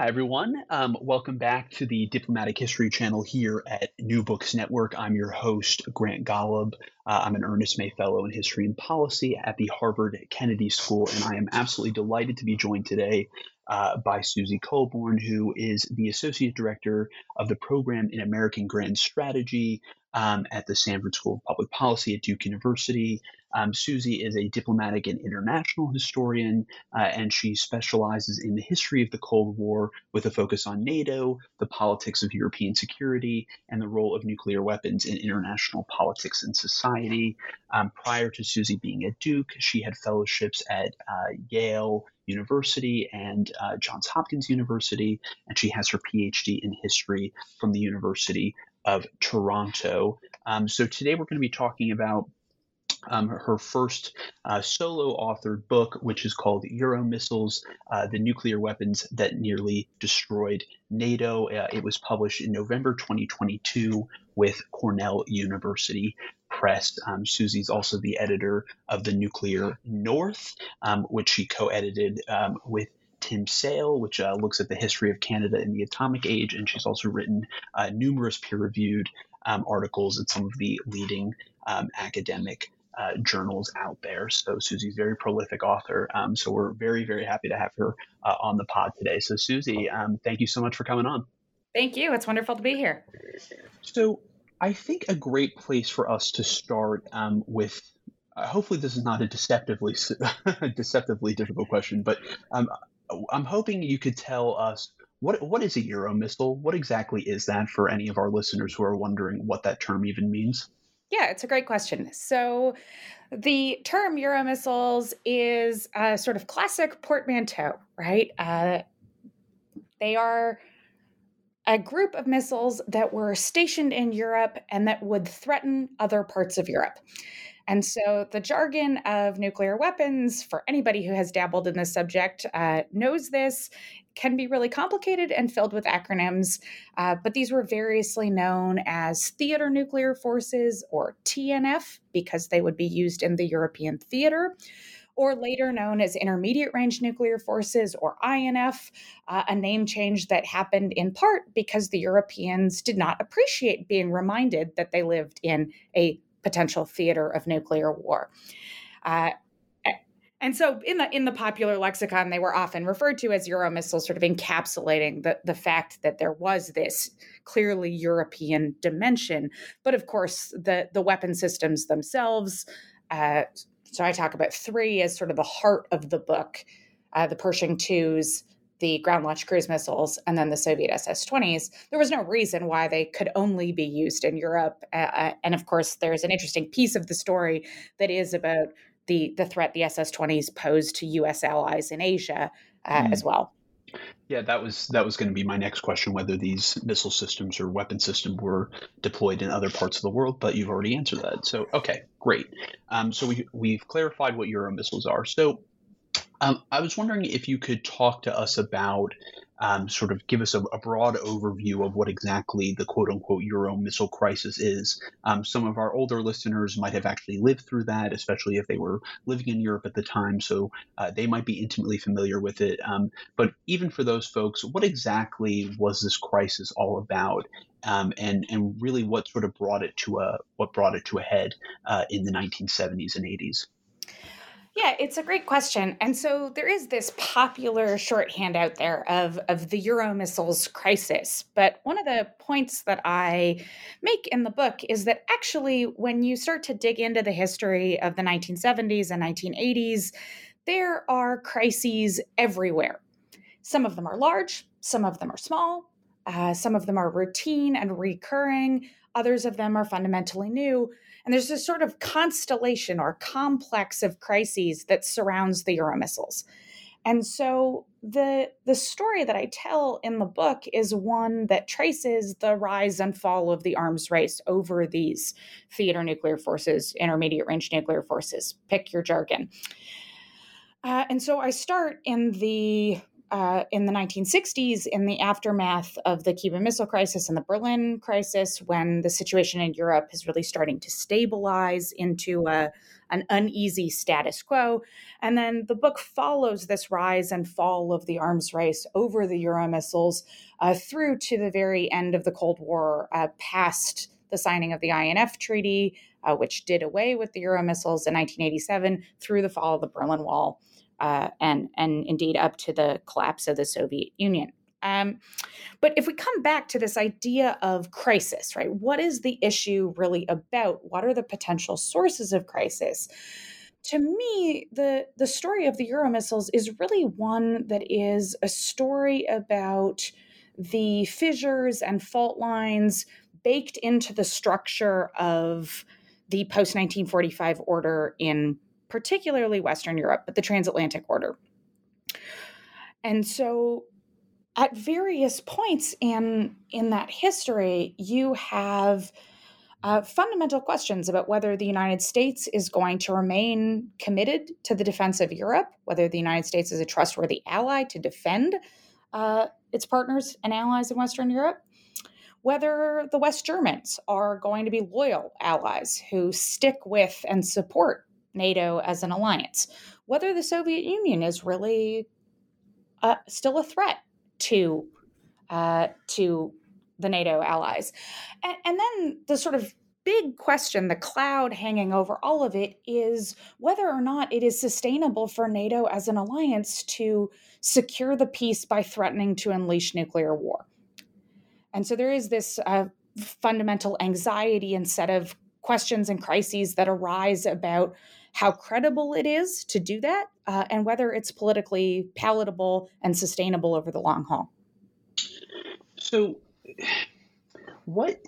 Hi, everyone. Um, welcome back to the Diplomatic History channel here at New Books Network. I'm your host, Grant Golub. Uh, I'm an Ernest May Fellow in History and Policy at the Harvard Kennedy School, and I am absolutely delighted to be joined today uh, by Susie Colbourn, who is the Associate Director of the Program in American Grand Strategy um, at the Sanford School of Public Policy at Duke University. Um, Susie is a diplomatic and international historian, uh, and she specializes in the history of the Cold War with a focus on NATO, the politics of European security, and the role of nuclear weapons in international politics and society. Um, prior to Susie being at Duke, she had fellowships at uh, Yale University and uh, Johns Hopkins University, and she has her PhD in history from the University of Toronto. Um, so today we're going to be talking about um, her first uh, solo authored book, which is called Euro Missiles uh, The Nuclear Weapons That Nearly Destroyed NATO. Uh, it was published in November 2022 with Cornell University Press. Um, Susie's also the editor of The Nuclear North, um, which she co edited um, with Tim Sayle, which uh, looks at the history of Canada in the atomic age, and she's also written uh, numerous peer-reviewed um, articles in some of the leading um, academic uh, journals out there. So Susie's a very prolific author. Um, so we're very, very happy to have her uh, on the pod today. So Susie, um, thank you so much for coming on. Thank you. It's wonderful to be here. So I think a great place for us to start um, with. Uh, hopefully, this is not a deceptively deceptively difficult question, but um, I'm hoping you could tell us what what is a Euro missile. What exactly is that for any of our listeners who are wondering what that term even means? Yeah, it's a great question. So, the term Euro missiles is a sort of classic portmanteau, right? Uh, they are a group of missiles that were stationed in Europe and that would threaten other parts of Europe. And so the jargon of nuclear weapons, for anybody who has dabbled in this subject, uh, knows this, can be really complicated and filled with acronyms. Uh, but these were variously known as theater nuclear forces or TNF because they would be used in the European theater or later known as Intermediate Range Nuclear Forces, or INF, uh, a name change that happened in part because the Europeans did not appreciate being reminded that they lived in a potential theater of nuclear war. Uh, and so in the in the popular lexicon, they were often referred to as Euro missiles, sort of encapsulating the, the fact that there was this clearly European dimension. But of course, the the weapon systems themselves. Uh, so I talk about three as sort of the heart of the book: uh, the Pershing twos, the ground launched cruise missiles and then the Soviet SS 20s, there was no reason why they could only be used in Europe. Uh, and of course, there's an interesting piece of the story that is about the, the threat the SS 20s posed to US allies in Asia uh, mm. as well. Yeah, that was that was going to be my next question: whether these missile systems or weapon systems were deployed in other parts of the world. But you've already answered that. So okay, great. Um, so we we've clarified what Euro missiles are. So um, I was wondering if you could talk to us about um, sort of give us a, a, broad overview of what exactly the quote unquote Euro missile crisis is. Um, some of our older listeners might have actually lived through that, especially if they were living in Europe at the time, so uh, they might be intimately familiar with it. Um, but even for those folks, what exactly was this crisis all about? Um, and and really, what sort of brought it to a what brought it to a head uh, in the 1970s and 80s? Yeah, it's a great question. And so there is this popular shorthand out there of, of the Euro missiles crisis. But one of the points that I make in the book is that actually, when you start to dig into the history of the 1970s and 1980s, there are crises everywhere. Some of them are large, some of them are small, uh, some of them are routine and recurring, others of them are fundamentally new. And there's this sort of constellation or complex of crises that surrounds the Euro missiles. And so the the story that I tell in the book is one that traces the rise and fall of the arms race over these theater nuclear forces, intermediate range nuclear forces. Pick your jargon. Uh, and so I start in the uh, in the 1960s, in the aftermath of the Cuban Missile Crisis and the Berlin Crisis, when the situation in Europe is really starting to stabilize into a, an uneasy status quo. And then the book follows this rise and fall of the arms race over the Euro missiles uh, through to the very end of the Cold War, uh, past the signing of the INF Treaty, uh, which did away with the Euro missiles in 1987, through the fall of the Berlin Wall uh, and and indeed up to the collapse of the Soviet Union. Um, but if we come back to this idea of crisis, right? What is the issue really about? What are the potential sources of crisis? To me, the the story of the Euro missiles is really one that is a story about the fissures and fault lines baked into the structure of the post 1945 order in particularly Western Europe, but the transatlantic order. And so at various points in in that history, you have uh, fundamental questions about whether the United States is going to remain committed to the defense of Europe, whether the United States is a trustworthy ally to defend uh, its partners and allies in Western Europe, whether the West Germans are going to be loyal allies who stick with and support NATO as an alliance, whether the Soviet Union is really uh, still a threat to uh, to the NATO allies, and, and then the sort of big question, the cloud hanging over all of it, is whether or not it is sustainable for NATO as an alliance to secure the peace by threatening to unleash nuclear war. And so there is this uh, fundamental anxiety and set of questions and crises that arise about how credible it is to do that, uh, and whether it's politically palatable and sustainable over the long haul. So, what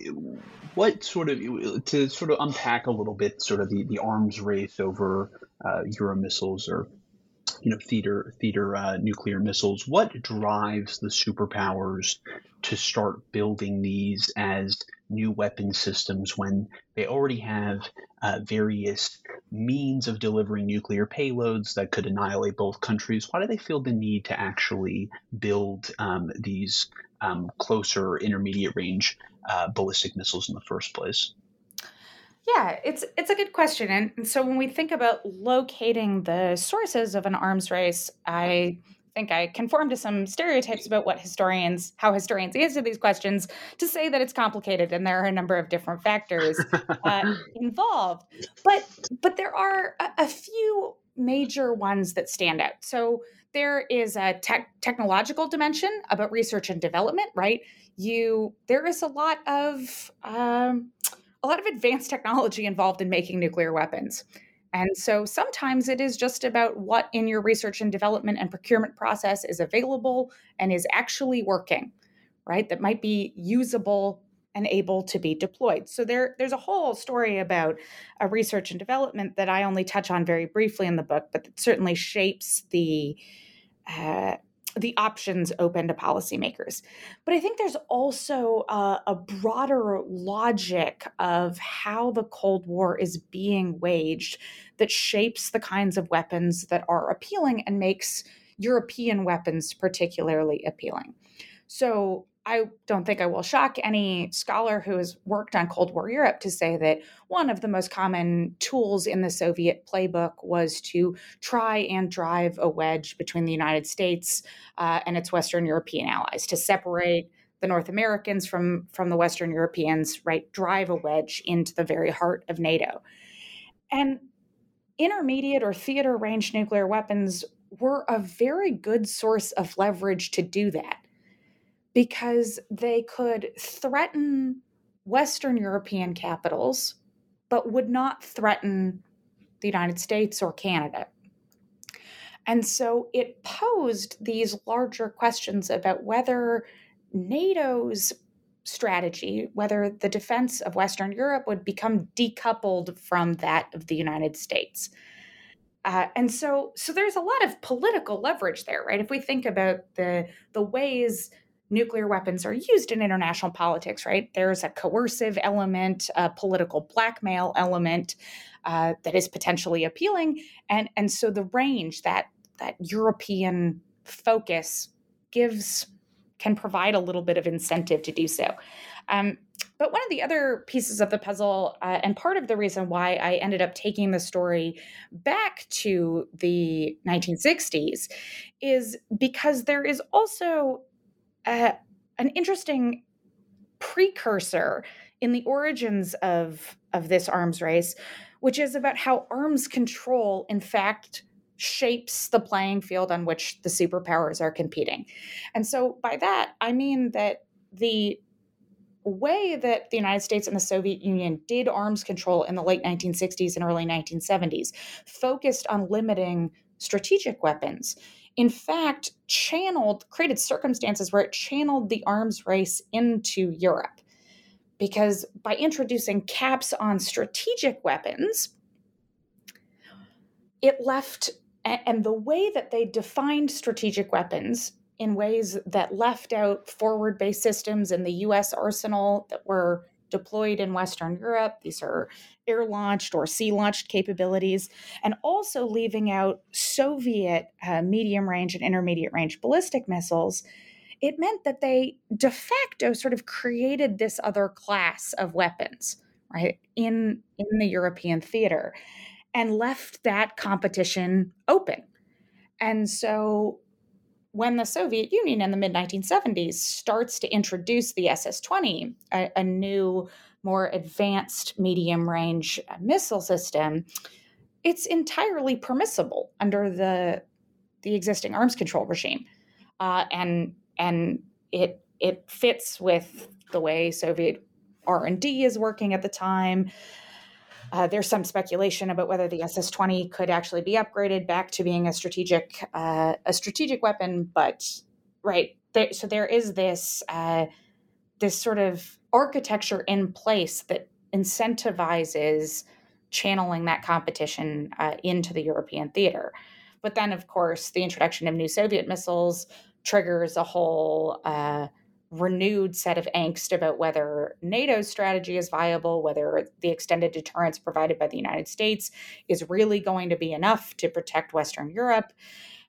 what sort of to sort of unpack a little bit sort of the, the arms race over uh, Euro missiles or you know theater theater uh, nuclear missiles what drives the superpowers to start building these as new weapon systems when they already have uh, various means of delivering nuclear payloads that could annihilate both countries? Why do they feel the need to actually build um, these um, closer intermediate range uh, ballistic missiles in the first place yeah, it's it's a good question, and, and so when we think about locating the sources of an arms race, I think I conform to some stereotypes about what historians, how historians answer these questions, to say that it's complicated and there are a number of different factors uh, involved. But but there are a, a, few major ones that stand out. So there is a tech, technological dimension about research and development, right? You there is a lot of um, a lot of advanced technology involved in making nuclear weapons. And so sometimes it is just about what in your research and development and procurement process is available and is actually working, right? That might be usable and able to be deployed. So there, there's a whole story about a research and development that I only touch on very briefly in the book, but that certainly shapes the uh, the options open to policymakers. But I think there's also a, broader logic of how the Cold War is being waged that shapes the kinds of weapons that are appealing and makes European weapons particularly appealing. So I don't think I will shock any scholar who has worked on Cold War Europe to say that one of the most common tools in the Soviet playbook was to try and drive a wedge between the United States uh, and its Western European allies, to separate the North Americans from, from the Western Europeans, right? Drive a wedge into the very heart of NATO. And intermediate or theater range nuclear weapons were a very good source of leverage to do that because they could threaten Western European capitals, but would not threaten the United States or Canada. And so it posed these larger questions about whether NATO's strategy, whether the defense of Western Europe would become decoupled from that of the United States. Uh, and so, so there's a lot of political leverage there, right? If we think about the the ways nuclear weapons are used in international politics, right? There's a coercive element, a political blackmail element uh, that is potentially appealing, and and so the range that that European focus gives can provide a little bit of incentive to do so. Um, but one of the other pieces of the puzzle, uh, and part of the reason why I ended up taking the story back to the 1960s, is because there is also an interesting precursor in the origins of, of this arms race, which is about how arms control, in fact, shapes the playing field on which the superpowers are competing. And so by that, I mean that the way that the United States and the Soviet Union did arms control in the late 1960s and early 1970s focused on limiting strategic weapons. In fact, channeled, created circumstances where it channeled the arms race into Europe. Because by introducing caps on strategic weapons, it left and the way that they defined strategic weapons in ways that left out forward based systems in the US arsenal that were deployed in Western Europe. These are air launched or sea launched capabilities, and also leaving out Soviet uh, medium range and intermediate range ballistic missiles. It meant that they de facto sort of created this other class of weapons, right, in, in the European theater and left that competition open. And so when the Soviet Union in the mid 1970s starts to introduce the SS 20, a, a, new, more advanced medium range missile system, it's entirely permissible under the, the existing arms control regime. Uh, and and it, it fits with the way Soviet R&D is working at the time. Uh, there's some speculation about whether the SS-20 could actually be upgraded back to being a strategic uh, a strategic weapon, but right there, so there is this uh, this sort of architecture in place that incentivizes channeling that competition uh, into the European theater. But then, of course, the introduction of new Soviet missiles triggers a whole uh, renewed set of angst about whether NATO's strategy is viable, whether the extended deterrence provided by the United States is really going to be enough to protect Western Europe.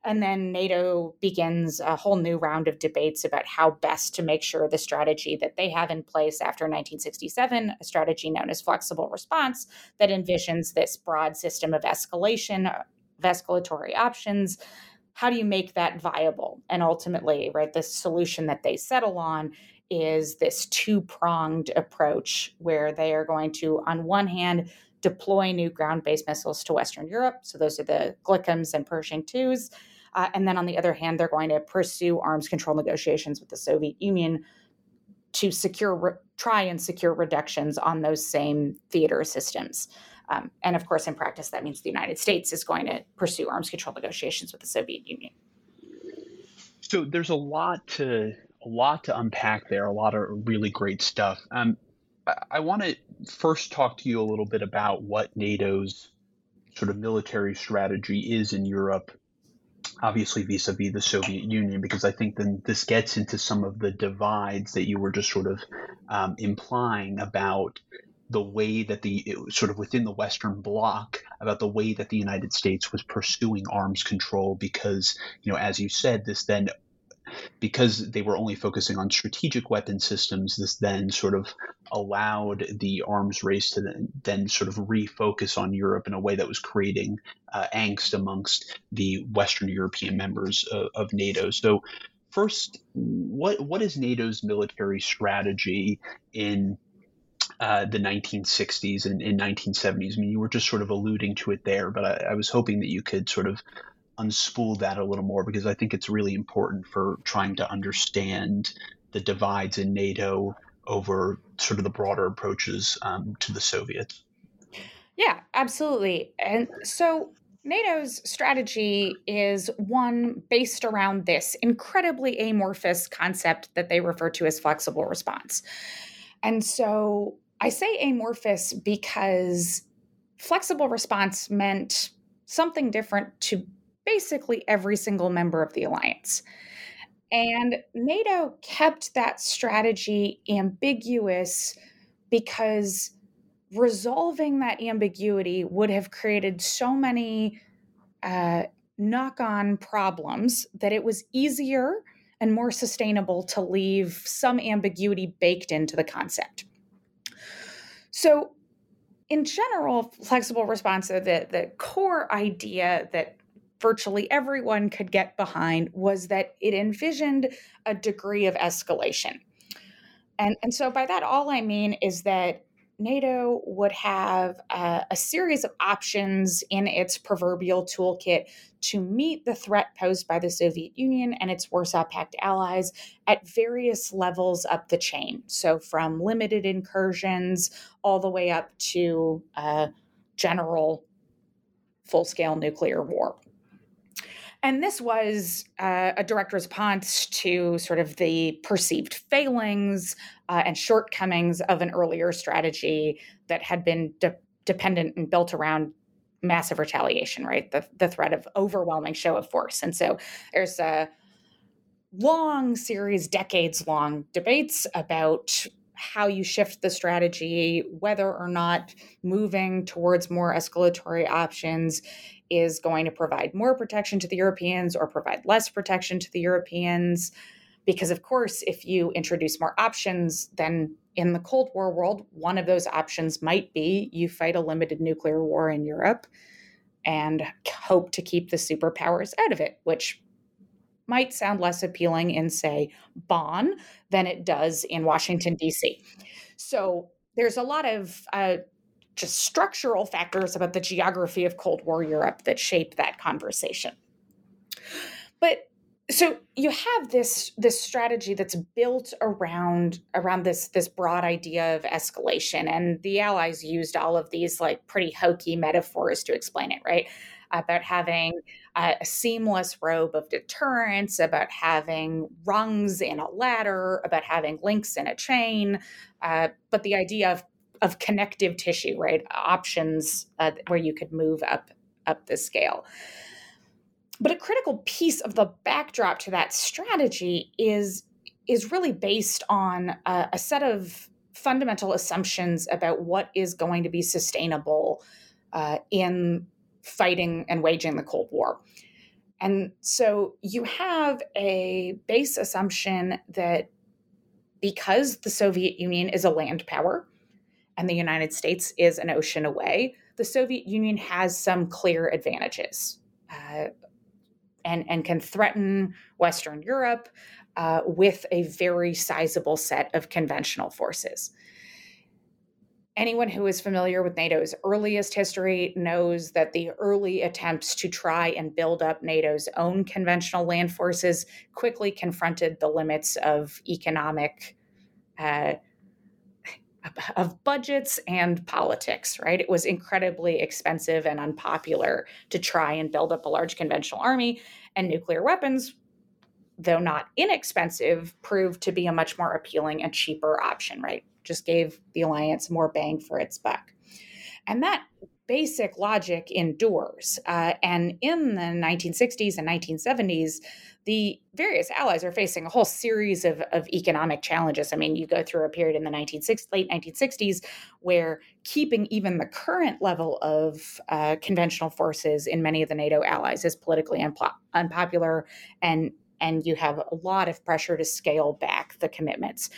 And then NATO begins a whole new round of debates about how best to make sure the strategy that they have in place after 1967, a strategy known as flexible response, that envisions this broad system of escalation, of escalatory options how do you make that viable? And ultimately, right, the solution that they settle on is this two pronged approach where they are going to, on one hand, deploy new ground based missiles to Western Europe. So those are the GLCMs and Pershing 2s. Uh, and then on the other hand, they're going to pursue arms control negotiations with the Soviet Union to secure, re- try and secure reductions on those same theater systems. Um, and of course, in practice, that means the United States is going to pursue arms control negotiations with the Soviet Union. So there's a lot to a lot to unpack there. A lot of really great stuff. Um, I, I want to first talk to you a little bit about what NATO's sort of military strategy is in Europe obviously vis-a-vis the Soviet Union, because I think then this gets into some of the divides that you were just sort of um, implying about the way that the sort of within the Western Bloc about the way that the United States was pursuing arms control because you know as you said this then because they were only focusing on strategic weapon systems this then sort of allowed the arms race to then, then sort of refocus on Europe in a way that was creating uh, angst amongst the Western European members of, of NATO. So first what what is NATO's military strategy in uh, the 1960s and, and 1970s. I mean, you were just sort of alluding to it there, but I, I was hoping that you could sort of unspool that a little more because I think it's really important for trying to understand the divides in NATO over sort of the broader approaches um, to the Soviets. Yeah, absolutely. And so NATO's strategy is one based around this incredibly amorphous concept that they refer to as flexible response. And so I say amorphous because flexible response meant something different to basically every single member of the alliance. And NATO kept that strategy ambiguous because resolving that ambiguity would have created so many uh, knock on problems that it was easier and more sustainable to leave some ambiguity baked into the concept. So, in general, flexible response, the, the core idea that virtually everyone could get behind was that it envisioned a degree of escalation. And, and so, by that, all I mean is that NATO would have a, a, series of options in its proverbial toolkit to meet the threat posed by the Soviet Union and its Warsaw Pact allies at various levels up the chain. So, from limited incursions all the way up to uh, general full scale nuclear war. And this was uh, a direct response to sort of the perceived failings uh, and shortcomings of an earlier strategy that had been de- dependent and built around massive retaliation, right? The, the threat of overwhelming show of force. And so there's a long series, decades long debates about how you shift the strategy, whether or not moving towards more escalatory options is going to provide more protection to the Europeans or provide less protection to the Europeans. Because, of course, if you introduce more options, then in the Cold War world, one of those options might be you fight a limited nuclear war in Europe and hope to keep the superpowers out of it, which might sound less appealing in, say, Bonn than it does in Washington, D.C. So there's a lot of uh, just structural factors about the geography of Cold War Europe that shape that conversation. But so you have this this strategy that's built around around this this broad idea of escalation and the allies used all of these like pretty hokey metaphors to explain it right about having a, seamless robe of deterrence about having rungs in a ladder about having links in a chain uh, but the idea of of connective tissue, right? Options uh, where you could move up up the scale. But a critical piece of the backdrop to that strategy is is really based on a, a set of fundamental assumptions about what is going to be sustainable uh, in fighting and waging the Cold War. And so you have a base assumption that because the Soviet Union is a land power, and the United States is an ocean away, the Soviet Union has some clear advantages uh, and, and can threaten Western Europe uh, with a very sizable set of conventional forces. Anyone who is familiar with NATO's earliest history knows that the early attempts to try and build up NATO's own conventional land forces quickly confronted the limits of economic uh, of budgets and politics, right? It was incredibly expensive and unpopular to try and build up a large conventional army, and nuclear weapons, though not inexpensive, proved to be a much more appealing and cheaper option, right? Just gave the alliance more bang for its buck. And that basic logic endures. Uh, and in the 1960s and 1970s, the various allies are facing a whole series of, of economic challenges. I mean, you go through a period in the 1960s, late 1960s where keeping even the current level of uh, conventional forces in many of the NATO allies is politically unpo- unpopular and and you have a lot of pressure to scale back the commitments.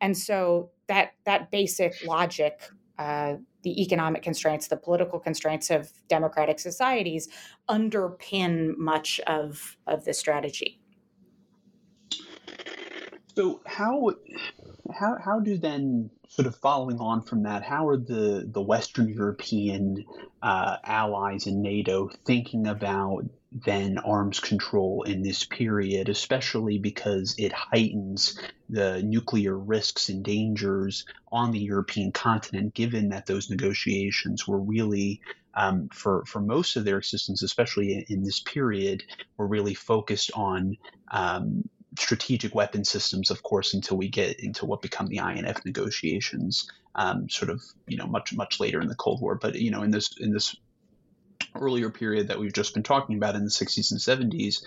And so that that basic logic uh, the economic constraints, the political constraints of democratic societies underpin much of, of this strategy. So, how how how do then sort of following on from that, how are the the Western European uh, allies in NATO thinking about then arms control in this period, especially because it heightens the nuclear risks and dangers on the European continent, given that those negotiations were really um, for for most of their existence, especially in, in, this period, were really focused on um, strategic weapon systems, of course, until we get into what become the INF negotiations, um, sort of you know much much later in the Cold War. But you know in this in this earlier period that we've just been talking about in the 60s and 70s,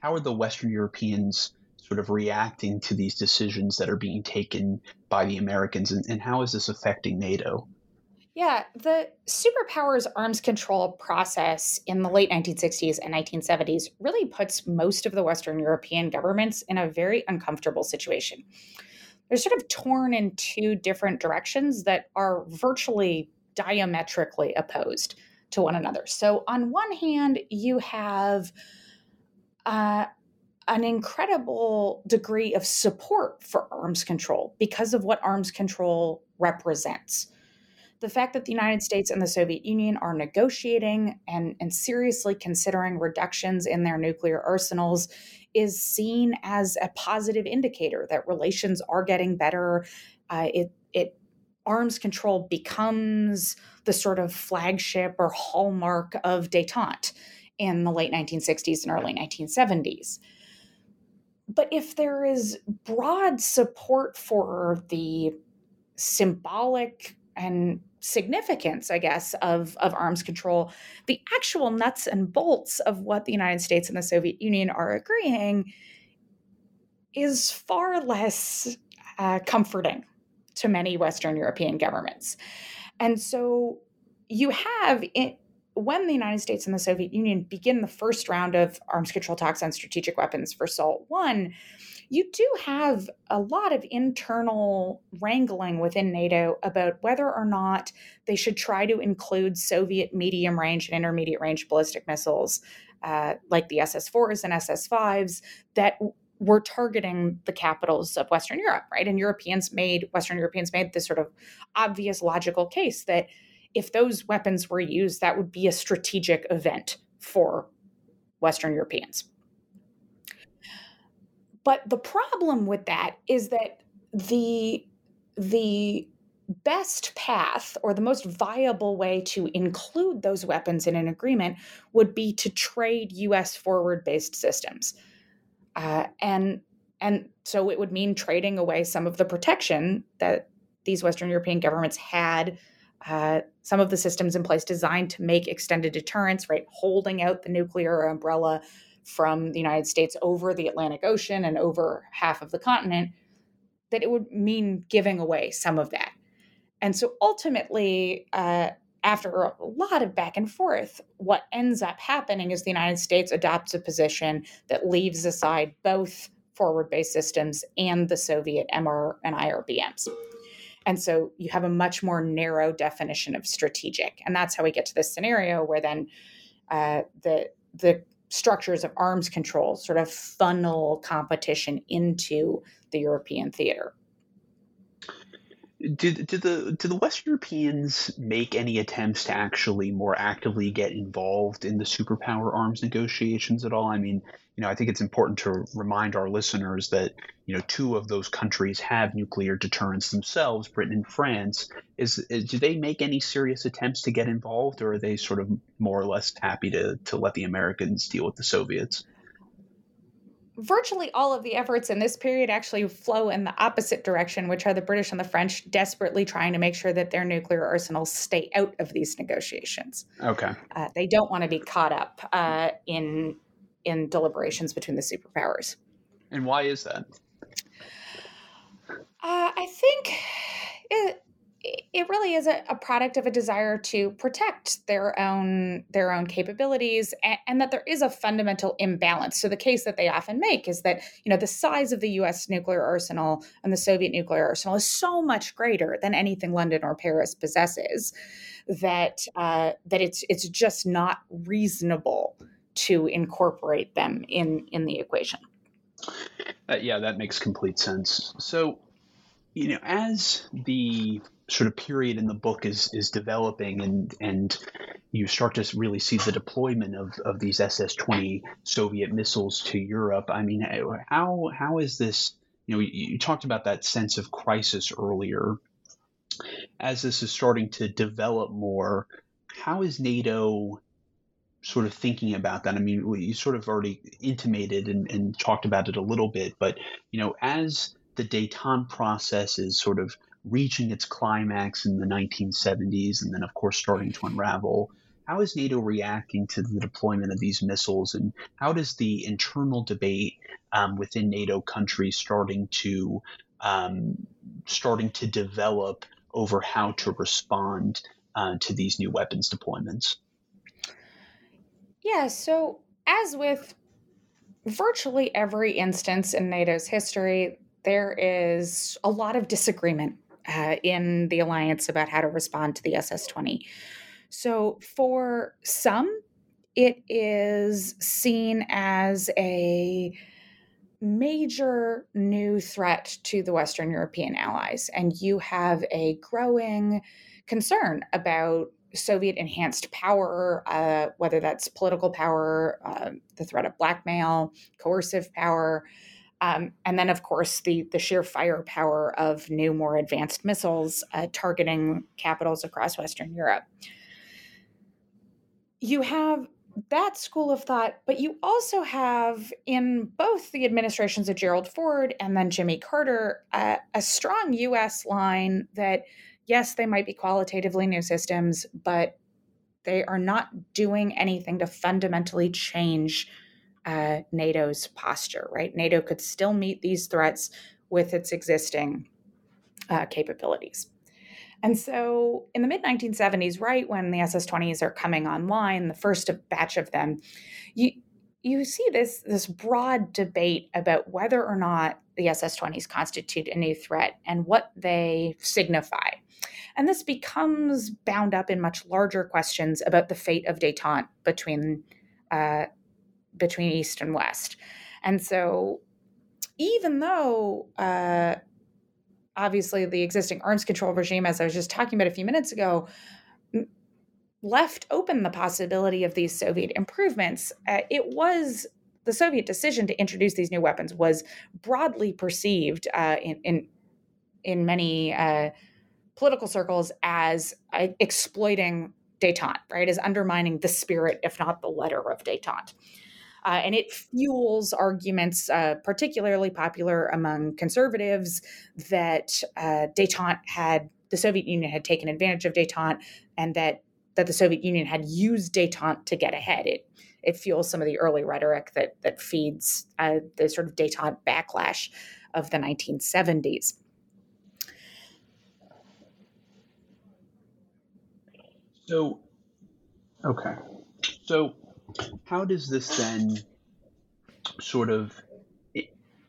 how are the Western Europeans sort of reacting to these decisions that are being taken by the Americans, and, and how is this affecting NATO? Yeah, the superpowers arms control process in the late 1960s and 1970s really puts most of the Western European governments in a very uncomfortable situation. They're sort of torn in two different directions that are virtually diametrically opposed to one another. So, on one hand, you have uh, an incredible degree of support for arms control because of what arms control represents the fact that the United States and the Soviet Union are negotiating and, and seriously considering reductions in their nuclear arsenals is seen as a positive indicator that relations are getting better. Uh, it it arms control becomes the sort of flagship or hallmark of detente in the late 1960s and early 1970s. But if there is broad support for the symbolic and significance, I guess, of, of arms control, the actual nuts and bolts of what the United States and the Soviet Union are agreeing is far less uh, comforting to many Western European governments. And so you have it when the United States and the Soviet Union begin the first round of arms control talks on strategic weapons for SALT 1, you do have a lot of internal wrangling within NATO about whether or not they should try to include Soviet medium range and intermediate range ballistic missiles uh, like the SS 4s and SS 5s that were targeting the capitals of Western Europe, right? And Europeans made, Western Europeans made this sort of obvious logical case that if those weapons were used, that would be a strategic event for Western Europeans. But the problem with that is that the the best path or the most viable way to include those weapons in an agreement would be to trade US forward based systems. Uh, and and so it would mean trading away some of the protection that these Western European governments had, uh, some of the systems in place designed to make extended deterrence, right, holding out the nuclear umbrella from the United States over the Atlantic Ocean and over half of the continent, that it would mean giving away some of that. And so ultimately, uh, after a lot of back and forth, what ends up happening is the United States adopts a position that leaves aside both forward based systems and the Soviet MR and IRBMs. And so you have a much more narrow definition of strategic. And that's how we get to this scenario where then uh, the the structures of arms control sort of funnel competition into the European theater. Did, did the did the West Europeans make any attempts to actually more actively get involved in the superpower arms negotiations at all? I mean, you know, I think it's important to remind our listeners that, you know, two of those countries have nuclear deterrence themselves, Britain and France. Is, is do they make any serious attempts to get involved, or are they sort of more or less happy to to let the Americans deal with the Soviets? Virtually all of the efforts in this period actually flow in the opposite direction, which are the British and the French desperately trying to make sure that their nuclear arsenals stay out of these negotiations. Okay. Uh, they don't want to be caught up uh, in in deliberations between the superpowers. And why is that? Uh, I think it, it really is a, a, product of a desire to protect their own their own capabilities and, and, that there is a fundamental imbalance. So the case that they often make is that you know the size of the US nuclear arsenal and the Soviet nuclear arsenal is so much greater than anything London or Paris possesses that uh, that it's it's just not reasonable to incorporate them in in the equation. Uh, yeah that makes complete sense. So you know, as the sort of period in the book is is developing and and you start to really see the deployment of, of these SS-20 Soviet missiles to Europe. I mean, eh, how how is this? You know, you, you talked about that sense of crisis earlier. As this is starting to develop more, how is NATO sort of thinking about that? I mean, you sort of already intimated and, and talked about it a little bit, but you know, as the détente process is sort of reaching its climax in the 1970s and then, of course, starting to unravel. How is NATO reacting to the deployment of these missiles, and how does the internal debate um, within NATO countries starting to um, starting to develop over how to respond uh, to these new weapons deployments? Yeah, so as with virtually every instance in NATO's history, there is a lot of disagreement uh, in the alliance about how to respond to the SS 20. So, for some, it is seen as a major new threat to the Western European allies. And you have a growing concern about Soviet enhanced power, uh, whether that's political power, uh, the threat of blackmail, coercive power, um, and then, of course, the the sheer firepower of new, more advanced missiles uh, targeting capitals across Western Europe. You have that school of thought, but you also have in both the administrations of Gerald Ford and then Jimmy Carter uh, a strong U.S. line that yes, they might be qualitatively new systems, but they are not doing anything to fundamentally change uh, NATO's posture, right? NATO could still meet these threats with its existing uh, capabilities. And so in the mid 1970s, right when the SS 20s are coming online, the first batch of them, you, you see this, this broad debate about whether or not the SS 20s constitute a new threat and what they signify. And this becomes bound up in much larger questions about the fate of detente between uh, between East and West. And so, even though uh, obviously the existing arms control regime, as I was just talking about a few minutes ago, left open the possibility of these Soviet improvements, uh, it was the Soviet decision to introduce these new weapons was broadly perceived uh, in, in, in many uh, political circles as uh, exploiting détente, right? As undermining the spirit, if not the letter of détente. Uh, and it fuels arguments, uh, particularly popular among conservatives, that uh, detente had the Soviet Union had taken advantage of detente, and that that the Soviet Union had used detente to get ahead. It it fuels some of the early rhetoric that that feeds uh, the sort of detente backlash of the 1970s. So, okay, so how does this then sort of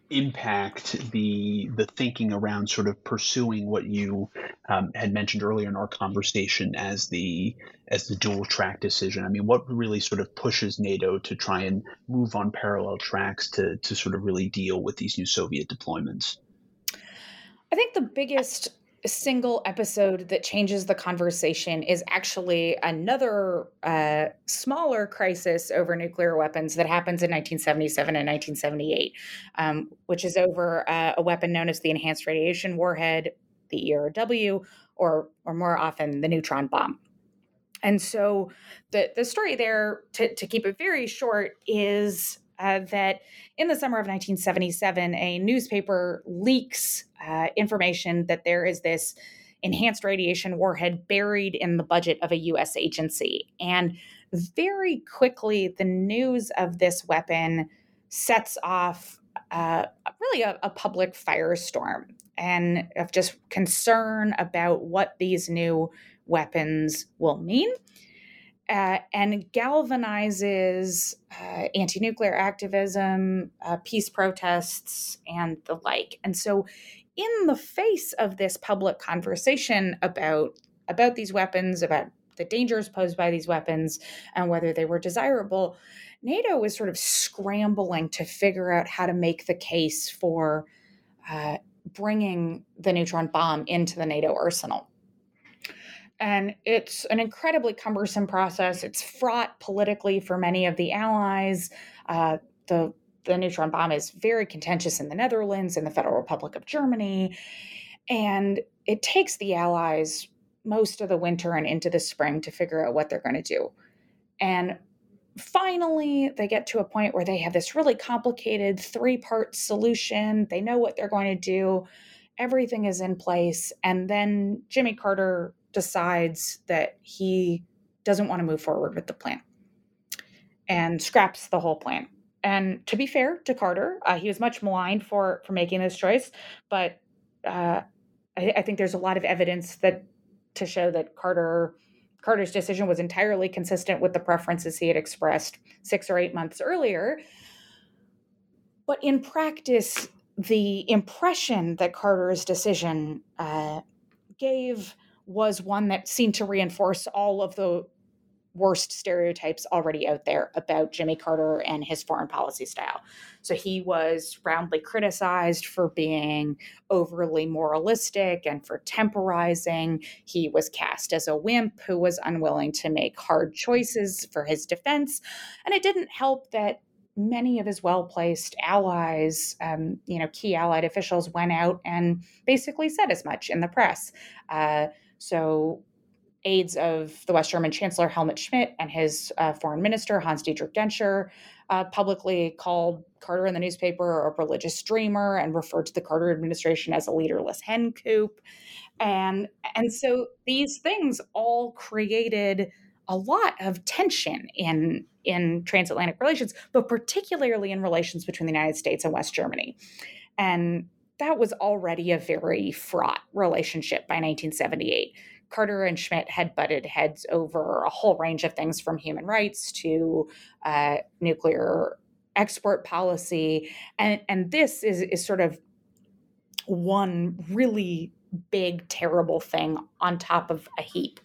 impact the the thinking around sort of pursuing what you um, had mentioned earlier in our conversation as the as the dual track decision? I mean, what really sort of pushes NATO to try and move on parallel tracks to to sort of really deal with these new Soviet deployments? I think the biggest single episode that changes the conversation is actually another uh, smaller crisis over nuclear weapons that happens in 1977 and 1978, um, which is over uh, a weapon known as the Enhanced Radiation Warhead, the ERW, or or more often the neutron bomb. And so the the story there, to, to keep it very short, is uh, that in the summer of 1977, a newspaper leaks uh, information that there is this enhanced radiation warhead buried in the budget of a US agency. And very quickly, the news of this weapon sets off uh, really a, a public firestorm and of just concern about what these new weapons will mean uh, and galvanizes uh, anti nuclear activism, uh, peace protests, and the like. And so, in the face of this public conversation about, about these weapons, about the dangers posed by these weapons, and whether they were desirable, NATO was sort of scrambling to figure out how to make the case for. Uh, bringing the neutron bomb into the NATO arsenal. And it's an incredibly cumbersome process. It's fraught politically for many of the allies. Uh, the the neutron bomb is very contentious in the Netherlands, in the Federal Republic of Germany, and it takes the allies most of the winter and into the spring to figure out what they're going to do. And finally, they get to a point where they have this really complicated three part solution. They know what they're going to do, everything is in place. And then Jimmy Carter decides that he doesn't want to move forward with the plan and scraps the whole plan. And to be fair to Carter, uh, he was much maligned for for making this choice, but uh, I, I think there's a lot of evidence that to show that Carter Carter's decision was entirely consistent with the preferences he had expressed six or eight months earlier. But in practice, the impression that Carter's decision uh, gave was one that seemed to reinforce all of the worst stereotypes already out there about Jimmy Carter and his foreign policy style. So he was roundly criticized for being overly moralistic and for temporizing. He was cast as a wimp who was unwilling to make hard choices for his defense. And it didn't help that many of his well-placed allies, um, you know, key allied officials went out and basically said as much in the press. Uh, so aides of the West German Chancellor Helmut Schmidt and his uh, foreign minister Hans Dietrich Genscher uh, publicly called Carter in the newspaper a religious dreamer and referred to the Carter administration as a leaderless hen coop. And, and so these things all created a lot of tension in, in transatlantic relations, but particularly in relations between the United States and West Germany. And that was already a very fraught relationship by 1978. Carter and Schmidt had butted heads over a whole range of things from human rights to uh, nuclear export policy. And, and this is, is sort of one really big, terrible thing on top of a heap.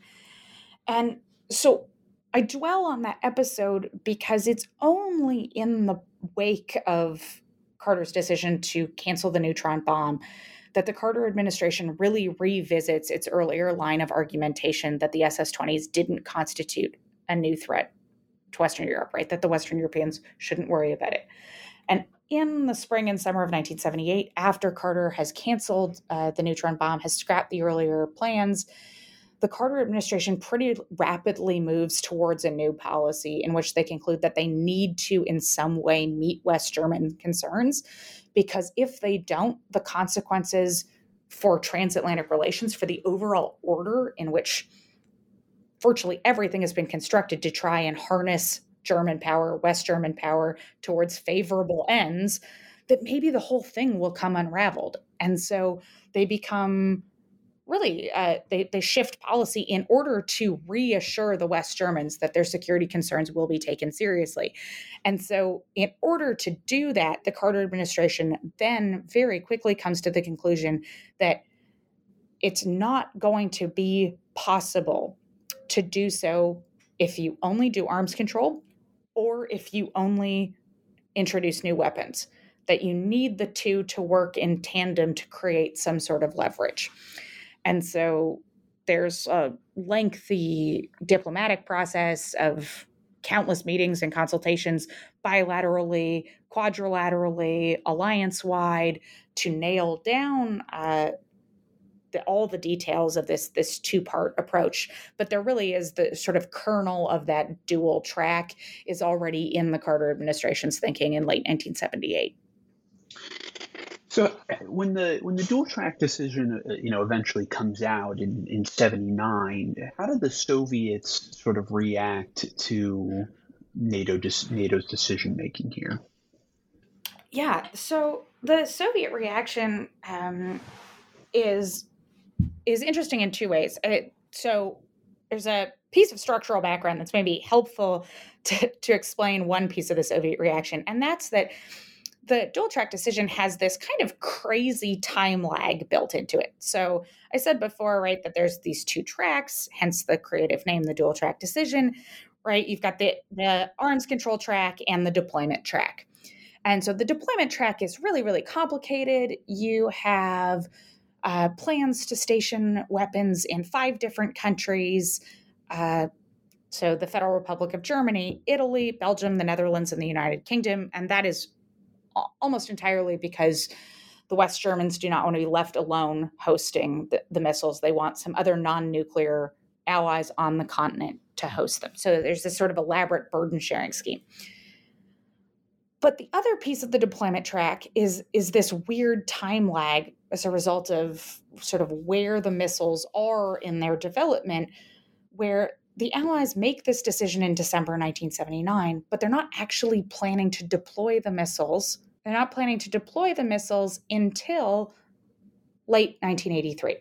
And so I dwell on that episode because it's only in the wake of Carter's decision to cancel the neutron bomb that the Carter administration really revisits its earlier line of argumentation that the SS 20s didn't constitute a new threat to Western Europe, right? That the Western Europeans shouldn't worry about it. And in the spring and summer of 1978, after Carter has canceled uh, the neutron bomb, has scrapped the earlier plans, the Carter administration pretty rapidly moves towards a new policy in which they conclude that they need to, in some way, meet West German concerns. Because if they don't, the consequences for transatlantic relations, for the overall order in which virtually everything has been constructed to try and harness German power, West German power towards favorable ends, that maybe the whole thing will come unraveled. And so they become really uh, they, they shift policy in order to reassure the west germans that their security concerns will be taken seriously. And so in order to do that the carter administration then very quickly comes to the conclusion that it's not going to be possible to do so if you only do arms control or if you only introduce new weapons that you need the two to work in tandem to create some sort of leverage and so there's a lengthy diplomatic process of countless meetings and consultations bilaterally, quadrilaterally, alliance wide to nail down uh, the, all the details of this this two part approach. But there really is the sort of kernel of that dual track is already in the Carter administration's thinking in late 1978. So when the when the dual track decision uh, you know eventually comes out in in 79 how did the Soviets sort of react to NATO NATO's decision making here? Yeah so the Soviet reaction um, is is interesting in two ways. It, so there's a piece of structural background that's maybe helpful to, to explain one piece of the Soviet reaction and that's that the dual track decision has this kind of crazy time lag built into it. So I said before, right, that there's these two tracks, hence the creative name, the dual track decision, right? You've got the, the arms control track and the deployment track. And so the deployment track is really, really complicated. You have uh, plans to station weapons in five different countries. Uh, so the Federal Republic of Germany, Italy, Belgium, the Netherlands, and the United Kingdom. And that is almost entirely because the West Germans do not want to be left alone hosting the, the missiles. They want some other non nuclear allies on the continent to host them. So there's this sort of elaborate burden sharing scheme. But the other piece of the deployment track is is this weird time lag as a result of sort of where the missiles are in their development, where the Allies make this decision in December 1979, but they're not actually planning to deploy the missiles. They're not planning to deploy the missiles until late 1983.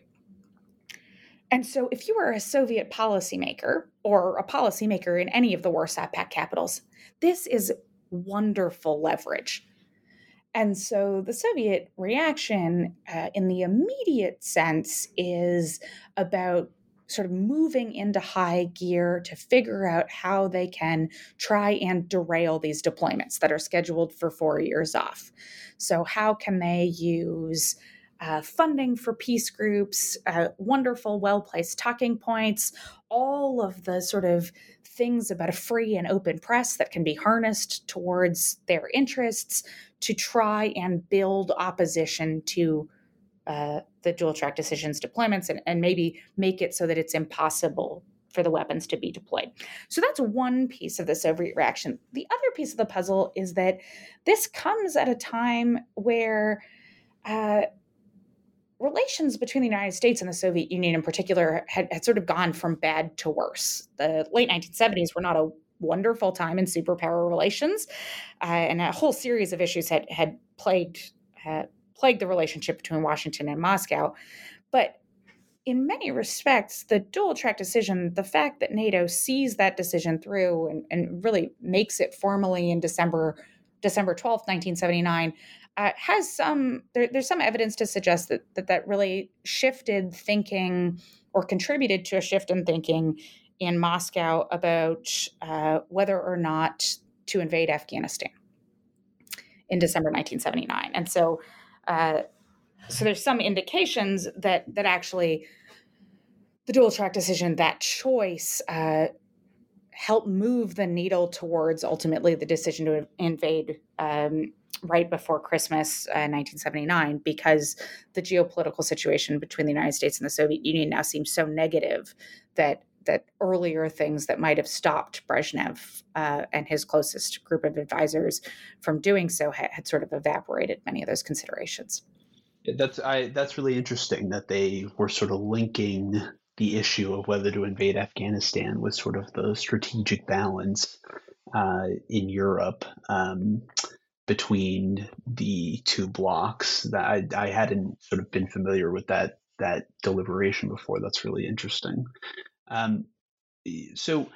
And so, if you were a Soviet policymaker or a policymaker in any of the Warsaw Pact capitals, this is wonderful leverage. And so, the Soviet reaction uh, in the immediate sense is about sort of moving into high gear to figure out how they can try and derail these deployments that are scheduled for four years off. So, how can they use uh, funding for peace groups, uh, wonderful, well placed talking points, all of the sort of things about a free and open press that can be harnessed towards their interests to try and build opposition to uh, the dual track decisions deployments and, and maybe make it so that it's impossible for the weapons to be deployed. So that's one piece of the Soviet reaction. The other piece of the puzzle is that this comes at a time where uh, relations between the United States and the Soviet Union in particular had, had sort of gone from bad to worse. The late 1970s were not a wonderful time in superpower relations, uh, and a whole series of issues had had plagued uh, plagued the relationship between Washington and Moscow. But in many respects, the dual track decision, the fact that NATO sees that decision through and, and really makes it formally in December December 12th, 1979, uh, has some there, there's some evidence to suggest that, that that really shifted thinking or contributed to a shift in thinking in Moscow about uh, whether or not to invade Afghanistan in December 1979. And so, uh, so there's some indications that that actually the dual track decision, that choice, uh, helped move the needle towards ultimately the decision to invade um, right before Christmas uh, 1979 because the geopolitical situation between the United States and the Soviet Union now seems so negative that that earlier things that might have stopped Brezhnev uh, and his closest group of advisors from doing so had, had sort of evaporated many of those considerations. That's I. That's really interesting that they were sort of linking the issue of whether to invade Afghanistan with sort of the strategic balance uh, in Europe. Um, between the two blocks that I, I hadn't sort of been familiar with that that deliberation before. That's really interesting. Um, so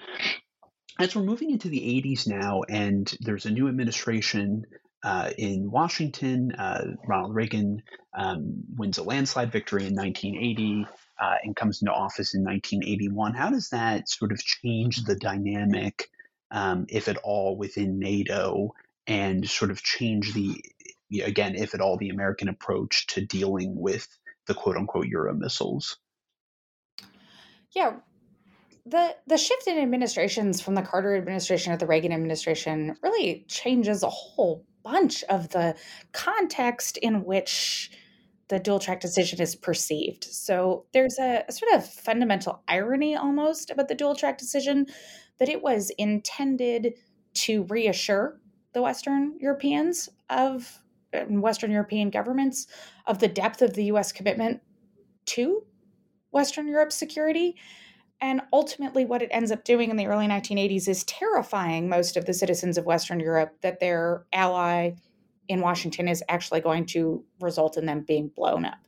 as we're moving into the 80s now, and there's a new administration uh, in Washington, uh, Ronald Reagan um, wins a landslide victory in 1980 uh, and comes into office in 1981. How does that sort of change the dynamic, um, if at all, within NATO and sort of change the again, if at all, the American approach to dealing with the quote unquote Euro missiles? Yeah. The the shift in administrations from the Carter administration to the Reagan administration really changes a whole bunch of the context in which the dual track decision is perceived. So there's a, a, sort of fundamental irony almost about the dual track decision that it was intended to reassure the Western Europeans of um, Western European governments of the depth of the US commitment to Western Europe's security. And ultimately, what it ends up doing in the early 1980s is terrifying most of the citizens of Western Europe that their ally in Washington is actually going to result in them being blown up.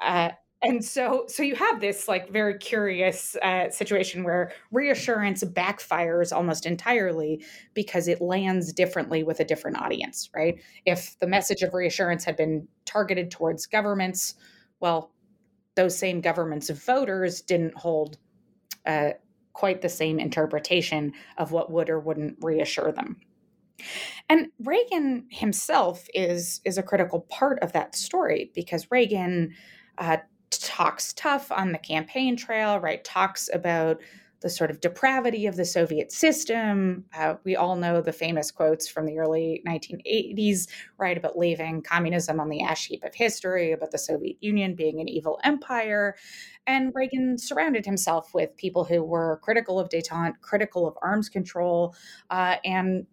Uh, and so so you have this like very curious uh, situation where reassurance backfires almost entirely because it lands differently with a different audience right if the message of reassurance had been targeted towards governments well those same governments of voters didn't hold uh, quite the same interpretation of what would or wouldn't reassure them And Reagan himself is is a critical part of that story because Reagan uh, talks tough on the campaign trail, right? Talks about the sort of depravity of the Soviet system. Uh, we all know the famous quotes from the early 1980s, right, about leaving communism on the ash heap of history, about the Soviet Union being an evil empire. And Reagan surrounded himself with people who were critical of detente, critical of arms control, uh, and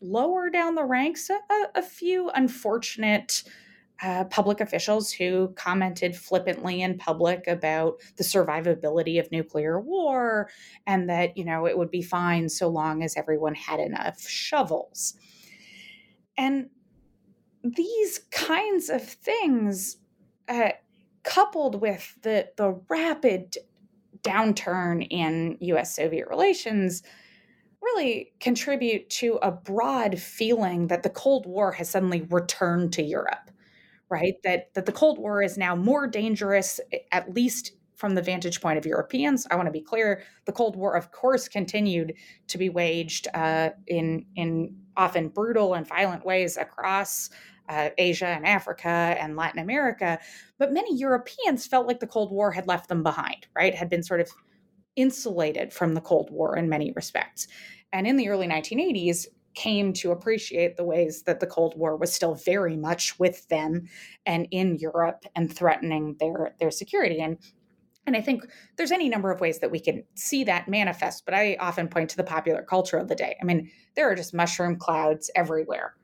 lower down the ranks, a, a few unfortunate uh, public officials who commented flippantly in public about the survivability of nuclear war and that, you know, it would be fine so long as everyone had enough shovels. And these kinds of things, uh, coupled with the, the rapid downturn in US Soviet relations, really contribute to a broad feeling that the Cold War has suddenly returned to Europe right? That that the Cold War is now more dangerous, at least from the vantage point of Europeans. I want to be clear: the Cold War, of course, continued to be waged uh, in in often brutal and violent ways across uh, Asia and Africa and Latin America. But many Europeans felt like the Cold War had left them behind, right? Had been sort of insulated from the Cold War in many respects. And in the early 1980s, came to appreciate the ways that the Cold War was still very much with them and in Europe and threatening their their security. And and I think there's any number of ways that we can see that manifest, but I often point to the popular culture of the day. I mean, there are just mushroom clouds everywhere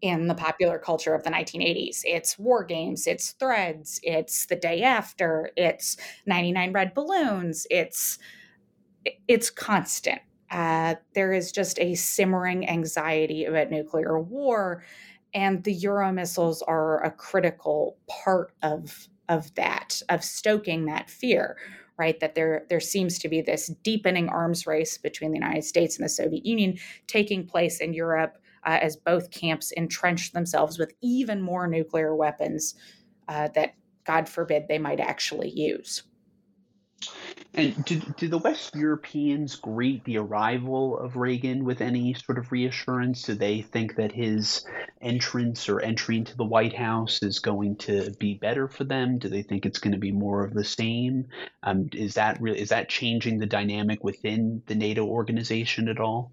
in the popular culture of the 1980s. It's war games, it's threads, it's the day after, it's 99 red balloons, it's it's constant uh, there is just a simmering anxiety about nuclear war, and the Euro missiles are a critical part of of that, of stoking that fear. Right, that there there seems to be this deepening arms race between the United States and the Soviet Union taking place in Europe uh, as both camps entrench themselves with even more nuclear weapons uh, that, God forbid, they might actually use. And did, did the West Europeans greet the arrival of Reagan with any sort of reassurance? Do they think that his entrance or entry into the White House is going to be better for them? Do they think it's going to be more of the same? Um, is that really is that changing the dynamic within the NATO organization at all?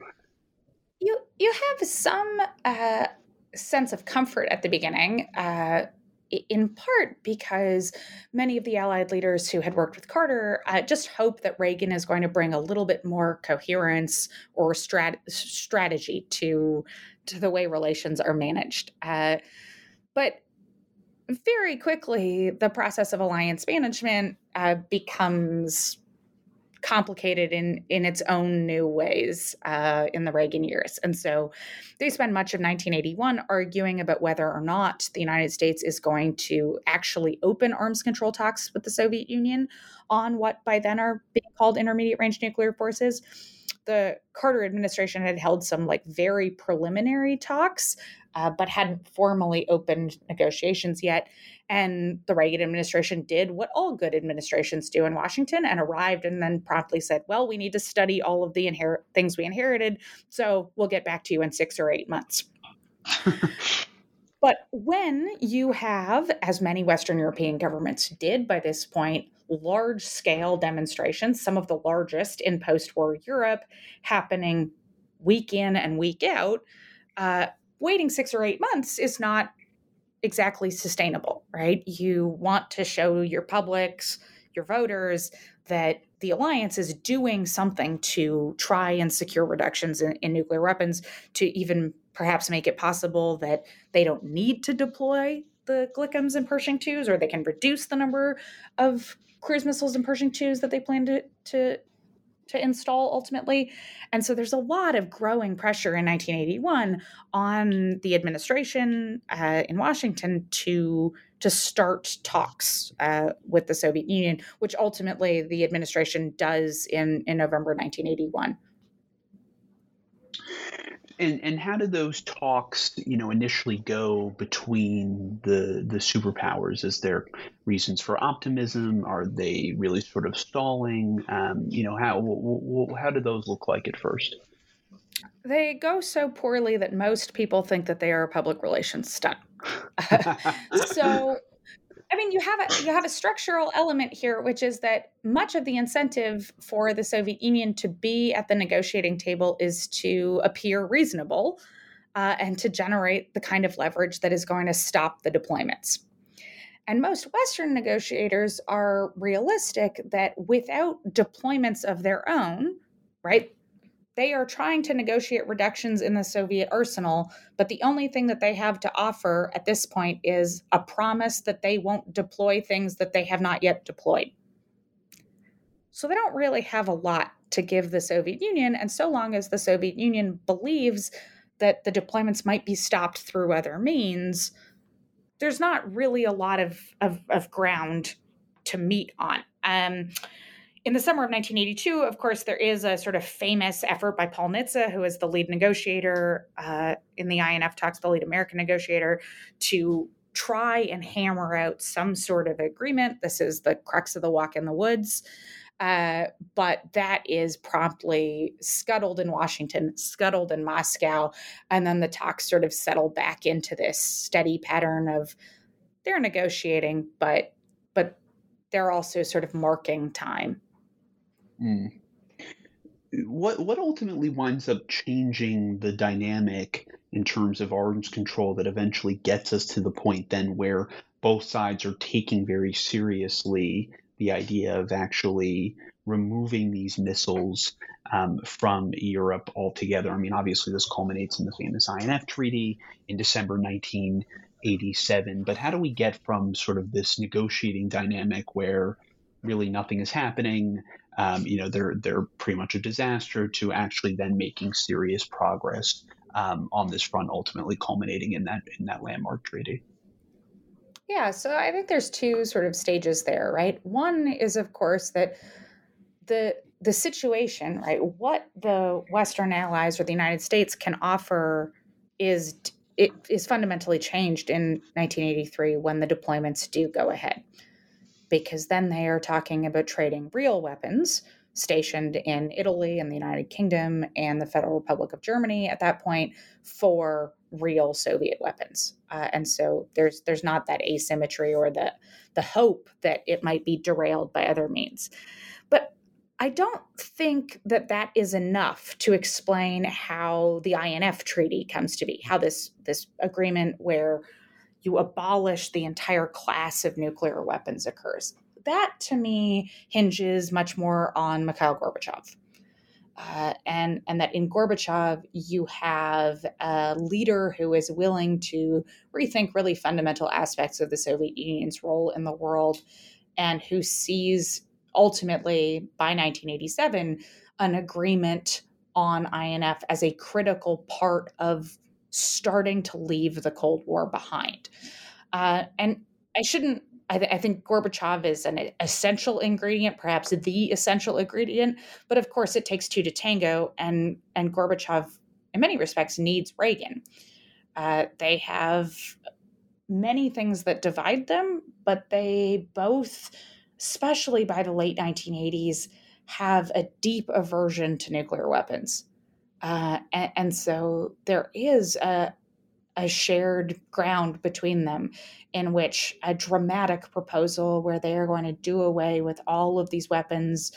You you have some uh, sense of comfort at the beginning. Uh, in part because many of the Allied leaders who had worked with Carter uh, just hope that Reagan is going to bring a little bit more coherence or strat- strategy to to the way relations are managed. Uh, but very quickly, the process of alliance management uh, becomes complicated in in its own new ways uh, in the Reagan years. And so they spend much of 1981 arguing about whether or not the United States is going to actually open arms control talks with the Soviet Union on what by then are being called intermediate range nuclear forces. The Carter administration had held some like very preliminary talks, uh, but hadn't formally opened negotiations yet. And the Reagan administration did what all good administrations do in Washington and arrived and then promptly said, well, we need to study all of the inher- things we inherited. So we'll get back to you in six or eight months. but when you have, as many Western European governments did by this point, large scale demonstrations, some of the largest in post war Europe, happening week in and week out, uh, waiting six or eight months is not exactly sustainable, right? You want to show your publics, your voters, that the alliance is doing something to try and secure reductions in, in, nuclear weapons to even perhaps make it possible that they don't need to deploy the GLCMs and Pershing 2s, or they can reduce the number of cruise missiles and Pershing 2s that they plan to, to to install ultimately. And so there's a lot of growing pressure in 1981 on the administration uh, in Washington to to start talks uh, with the Soviet Union, which ultimately the administration does in in November 1981. And and how did those talks, you know, initially go between the the superpowers? Is there reasons for optimism? Are they really sort of stalling? Um, you know, how w- w- how did those look like at first? They go so poorly that most people think that they are a public relations stunt. so I mean, you have a you have a structural element here, which is that much of the incentive for the Soviet Union to be at the negotiating table is to appear reasonable uh, and to generate the kind of leverage that is going to stop the deployments. And most Western negotiators are realistic that without deployments of their own, right, they are trying to negotiate reductions in the Soviet arsenal, but the only thing that they have to offer at this point is a promise that they won't deploy things that they have not yet deployed. So they don't really have a lot to give the Soviet Union. And so long as the Soviet Union believes that the deployments might be stopped through other means, there's not really a lot of, of, of ground to meet on. Um, in the summer of 1982, of course, there is a sort of famous effort by Paul Nitze, who is the lead negotiator uh, in the INF talks, the lead American negotiator, to try and hammer out some sort of agreement. This is the crux of the walk in the woods. Uh, but that is promptly scuttled in Washington, scuttled in Moscow, and then the talks sort of settle back into this steady pattern of they're negotiating, but but they're also sort of marking time Mm. What what ultimately winds up changing the dynamic in terms of arms control that eventually gets us to the point then where both sides are taking very seriously the idea of actually removing these missiles um, from Europe altogether. I mean, obviously, this culminates in the famous INF Treaty in December 1987. But how do we get from sort of this negotiating dynamic where really nothing is happening um, you know, they're they're pretty much a disaster to actually then making serious progress um, on this front, ultimately culminating in that in that landmark treaty. Yeah, so I think there's two sort of stages there, right? One is, of course, that the the situation, right? What the Western allies or the United States can offer is it is fundamentally changed in 1983 when the deployments do go ahead because then they are talking about trading real weapons stationed in Italy and the United Kingdom and the Federal Republic of Germany at that point for real Soviet weapons. Uh, and so there's there's not that asymmetry or the the hope that it might be derailed by other means. But I don't think that that is enough to explain how the INF treaty comes to be, how this this agreement where you abolish the entire class of nuclear weapons occurs. That to me hinges much more on Mikhail Gorbachev. Uh, and and that in Gorbachev you have a leader who is willing to rethink really fundamental aspects of the Soviet Union's role in the world, and who sees ultimately by 1987 an agreement on INF as a critical part of starting to leave the Cold War behind. Uh, and I shouldn't. I, th- I, think Gorbachev is an essential ingredient, perhaps the essential ingredient. But of course, it takes two to tango, and and Gorbachev, in many respects, needs Reagan. Uh, they have many things that divide them, but they both, especially by the late 1980s, have a deep aversion to nuclear weapons. Uh, and, and, so there is a, a shared ground between them in which a dramatic proposal where they are going to do away with all of these weapons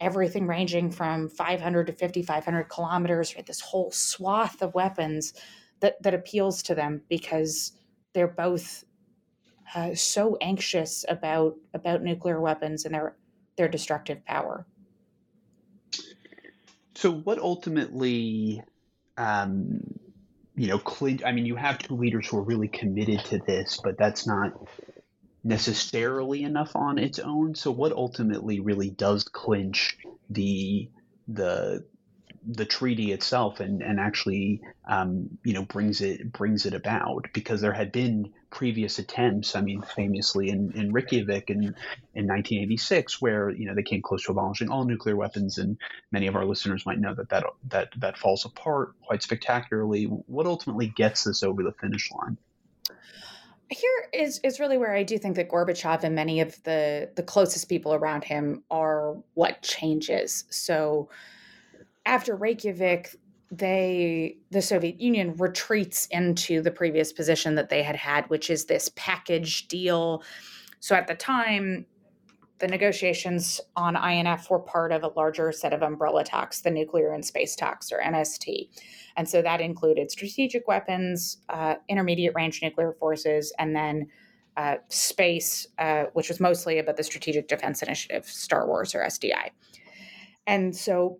everything ranging from 500 to 5500 kilometers right this whole swath of weapons that that appeals to them because they're both uh, so anxious about about nuclear weapons and their their destructive power so, what ultimately, um, you know, clinch I mean, you have two leaders who are really committed to this, but that's not necessarily enough on its own. So, what ultimately really does clinch the the the treaty itself and and actually um, you know brings it brings it about because there had been previous attempts. I mean, famously in, in Reykjavik in, in 1986, where you know they came close to abolishing all nuclear weapons, and many of our listeners might know that that that that falls apart quite spectacularly. What ultimately gets this over the finish line? Here is is really where I do think that Gorbachev and many of the the closest people around him are what changes. So after Reykjavik, they the Soviet Union retreats into the previous position that they had had, which is this package deal. So at the time, the negotiations on INF were part of a larger set of umbrella talks, the nuclear and space talks, or NST. And so that included strategic weapons, uh, intermediate range nuclear forces, and then uh, space, uh, which was mostly about the Strategic Defense Initiative, Star Wars or SDI. And so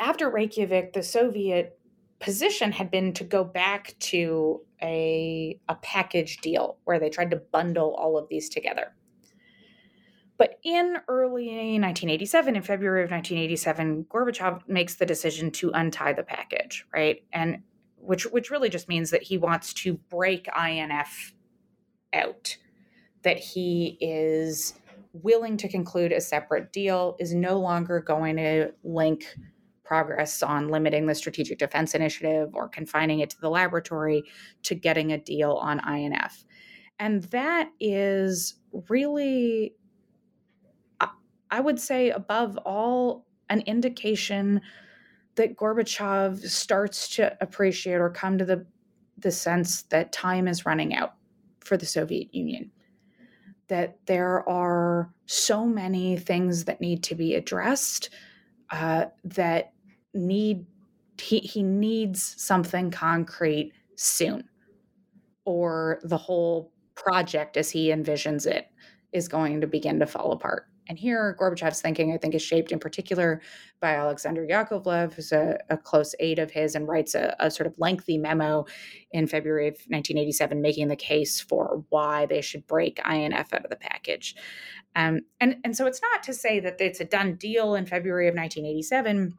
after Reykjavik, the Soviet position had been to go back to a, a package deal where they tried to bundle all of these together. But in early 1987, in February of 1987, Gorbachev makes the decision to untie the package, right? And which which really just means that he wants to break INF out, that he is willing to conclude a separate deal, is no longer going to link progress on limiting the Strategic Defense Initiative or confining it to the laboratory to getting a deal on INF. And that is really, I would say, above all, an indication that Gorbachev starts to appreciate or come to the, the sense that time is running out for the Soviet Union. That there are so many things that need to be addressed uh, that need he, he needs something concrete soon or the whole project as he envisions it is going to begin to fall apart. And here gorbachev's thinking i think is shaped in particular by alexander yakovlev who's a, a close aide of his and writes a, a, sort of lengthy memo in february of 1987 making the case for why they should break inf out of the package. Um, and, and so it's not to say that it's a done deal in february of 1987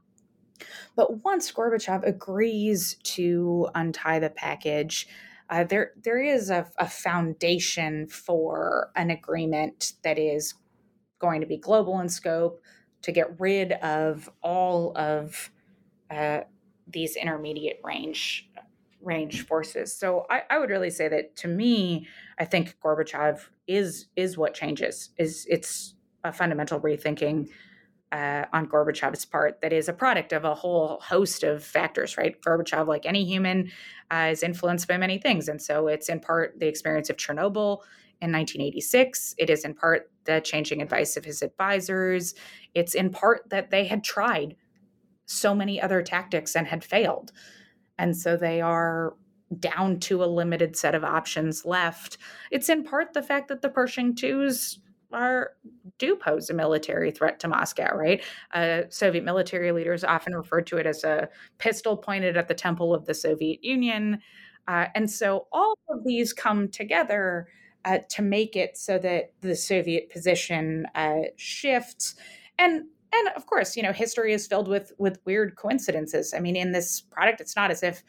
but once Gorbachev agrees to untie the package, uh, there there is a, a, foundation for an agreement that is going to be global in scope to get rid of all of uh, these intermediate range range forces. So I, I, would really say that to me, I think Gorbachev is is what changes. Is it's a fundamental rethinking uh, on Gorbachev's part that is a product of a whole host of factors, right? Gorbachev, like any human, uh, is influenced by many things. And so it's in part the experience of Chernobyl in 1986. It is in part the changing advice of his advisors. It's in part that they had tried so many other tactics and had failed. And so they are down to a limited set of options left. It's in part the fact that the Pershing IIs are do pose a military threat to Moscow, right? Uh, Soviet military leaders often referred to it as a pistol pointed at the temple of the Soviet Union. Uh, and so all of these come together uh, to make it so that the Soviet position uh, shifts. And and of course, you know, history is filled with with weird coincidences. I mean, in this product, it's not as if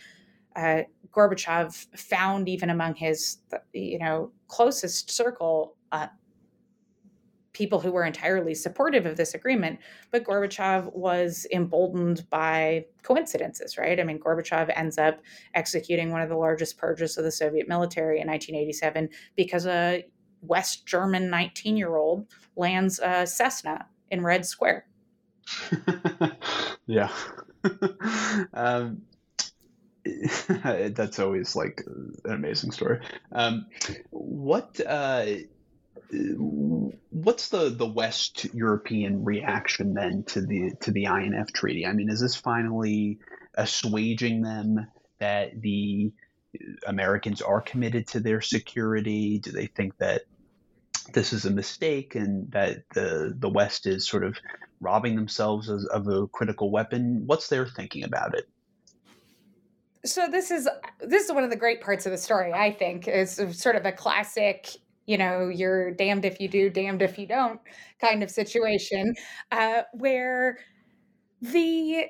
uh, Gorbachev found even among his, you know, closest circle uh, people who were entirely supportive of this agreement, but Gorbachev was emboldened by coincidences, right? I mean, Gorbachev ends up executing one of the largest purges of the Soviet military in 1987 because a West German 19 year old lands a Cessna in Red Square. yeah. um, that's always like an amazing story. Um, what uh, Uh, what's the the West European reaction then to the to the INF treaty? I mean, is this finally assuaging them that the Americans are committed to their security? Do they think that this is a mistake and that the the West is sort of robbing themselves of a critical weapon? What's their thinking about it? So this is this is one of the great parts of the story. I think is sort of a classic you know, you're damned if you do, damned if you don't kind of situation, uh, where the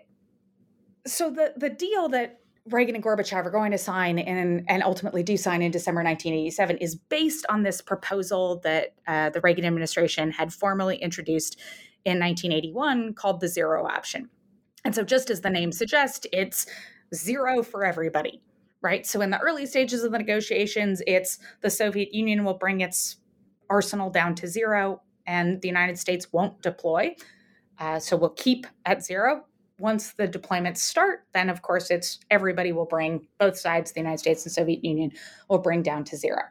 so the the deal that Reagan and Gorbachev are going to sign and and ultimately do sign in December 1987 is based on this proposal that uh, the Reagan administration had formally introduced in 1981 called the zero option. And so, just as the name suggests, it's zero for everybody right? So in the early stages of the negotiations, it's the Soviet Union will bring its arsenal down to zero and the United States won't deploy. Uh, so we'll keep at zero. once the deployments start, then of course it's everybody will bring both sides, the United States and Soviet Union, will bring down to zero.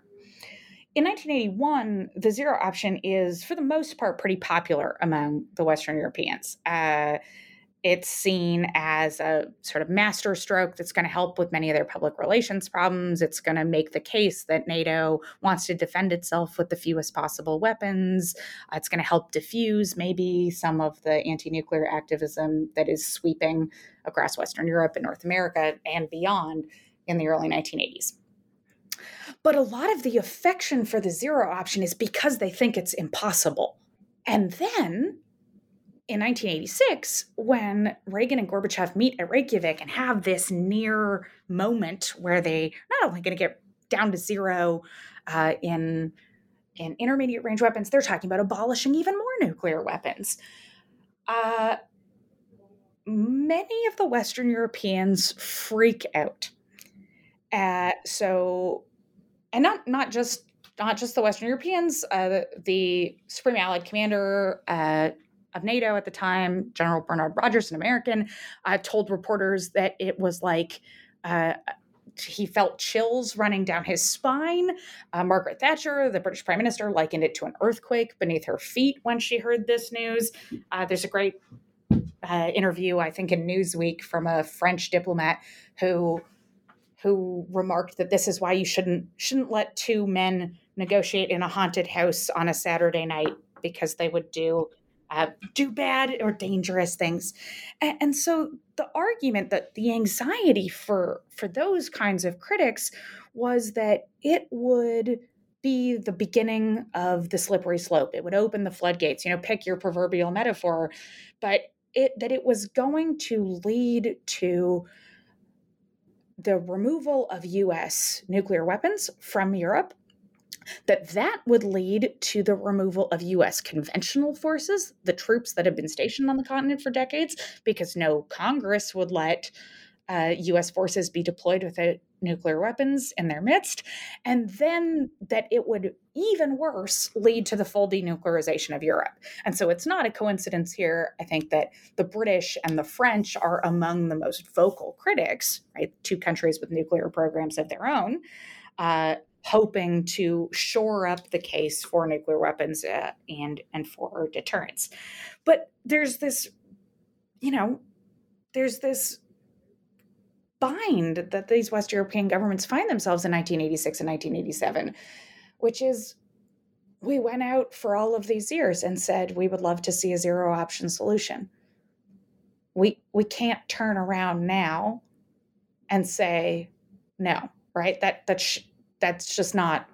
In 1981, the zero option is, for the most part, pretty popular among the Western Europeans. Uh, it's seen as a sort of master stroke that's going to help with many of their public relations problems. It's going to make the case that NATO wants to defend itself with the fewest possible weapons. Uh, it's going to help diffuse maybe some of the anti nuclear activism that is sweeping across Western Europe and North America and beyond in the early 1980s. But a lot of the affection for the zero option is because they think it's impossible. And then in 1986, when Reagan and Gorbachev meet at Reykjavik and have this near moment where they not only going to get down to zero uh, in in intermediate range weapons, they're talking about abolishing even more nuclear weapons. Uh, many of the Western Europeans freak out. Uh, so, and not not just not just the Western Europeans. Uh, the, the Supreme Allied Commander uh, of NATO at the time, General Bernard Rogers, an American, uh, told reporters that it was like uh, he felt chills running down his spine. Uh, Margaret Thatcher, the British Prime Minister, likened it to an earthquake beneath her feet when she heard this news. Uh, there's a great uh, interview, I think, in Newsweek from a French diplomat who who remarked that this is why you shouldn't shouldn't let two men negotiate in a haunted house on a Saturday night because they would do uh, do bad or dangerous things. And, and, so the argument that the anxiety for for those kinds of critics was that it would be the beginning of the slippery slope. It would open the floodgates you know pick your proverbial metaphor but it that it was going to lead to the removal of US nuclear weapons from Europe that that would lead to the removal of US conventional forces, the troops that have been stationed on the continent for decades, because no Congress would let uh, US forces be deployed without nuclear weapons in their midst, and then that it would even worse lead to the full denuclearization of Europe. And so it's not a coincidence here, I think, that the British and the French are among the most vocal critics, right? Two countries with nuclear programs of their own. Uh, hoping to shore up the case for nuclear weapons uh, and and for deterrence. But there's this, you know, there's this bind that these West European governments find themselves in 1986 and 1987, which is we went out for all of these years and said we would love to see a zero option solution. We we can't turn around now and say no, right? That that sh- that's just not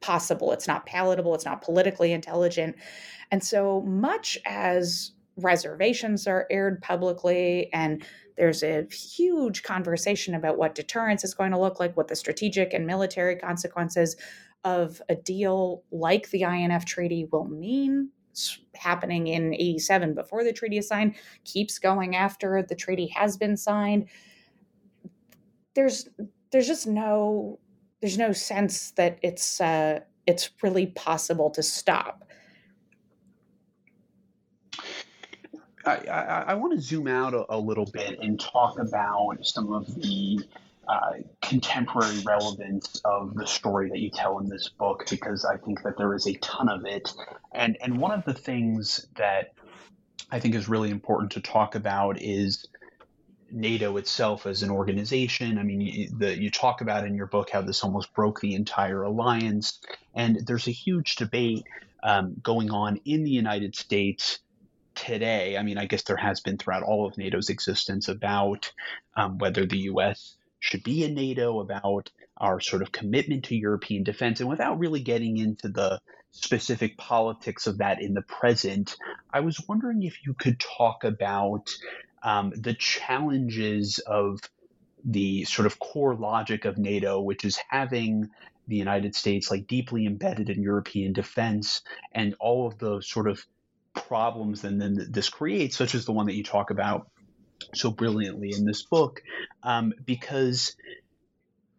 possible. It's not palatable. It's not politically intelligent. And so much as reservations are aired publicly and there's a huge conversation about what deterrence is going to look like, what the strategic and military consequences of a deal like the INF Treaty will mean. It's happening in 87 before the treaty is signed, keeps going after the treaty has been signed. There's there's just no there's no sense that it's uh, it's really possible to stop. I, I, I want to zoom out a, a, little bit and talk about some of the uh, contemporary relevance of the story that you tell in this book because I think that there is a ton of it. And and one of the things that I think is really important to talk about is NATO itself as an organization. I mean, you, the, you talk about in your book how this almost broke the entire alliance, and there's a huge debate um, going on in the United States today. I mean, I guess there has been throughout all of NATO's existence about um, whether the U.S. should be in NATO, about our sort of commitment to European defense, and without really getting into the specific politics of that in the present, I was wondering if you could talk about um, the challenges of the sort of core logic of NATO, which is having the United States like deeply embedded in European defense and all of the sort of problems and then this creates, such as the one that you talk about so brilliantly in this book, um, because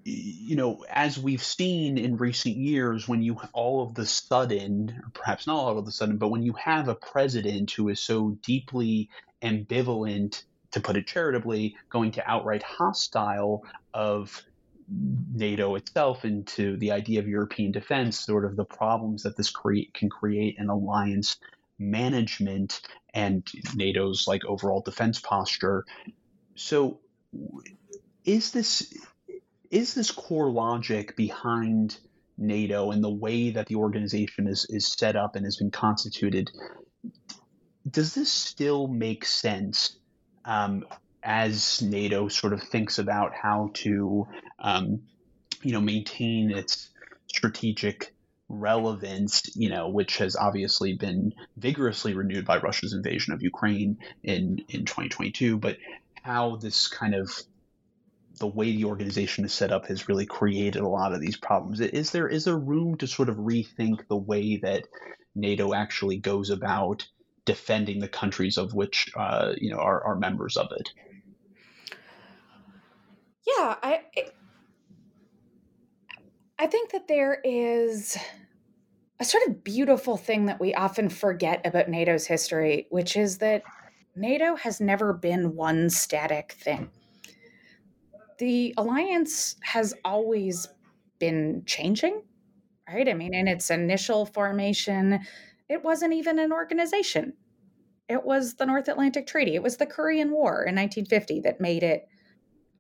you know, as we've seen in recent years, when you all of the sudden, or perhaps not all of the sudden, but when you have a president who is so deeply ambivalent to put it charitably, going to outright hostile of NATO itself into the idea of European defense, sort of the problems that this create can create in alliance management and NATO's like overall defense posture. So, is this is this core logic behind NATO and the way that the organization is is set up and has been constituted? Does this still make sense um, as NATO sort of thinks about how to, um, you know, maintain its strategic relevance, you know, which has obviously been vigorously renewed by Russia's invasion of Ukraine in in 2022, but how this kind of the way the organization is set up has really created a lot of these problems. Is there is there room to sort of rethink the way that NATO actually goes about defending the countries of which uh, you know are, are members of it? Yeah, I I think that there is a sort of beautiful thing that we often forget about NATO's history, which is that NATO has never been one static thing. The alliance has always been changing, right? I mean, in its initial formation, it wasn't even an organization. It was the North Atlantic Treaty. It was the Korean War in 1950 that made it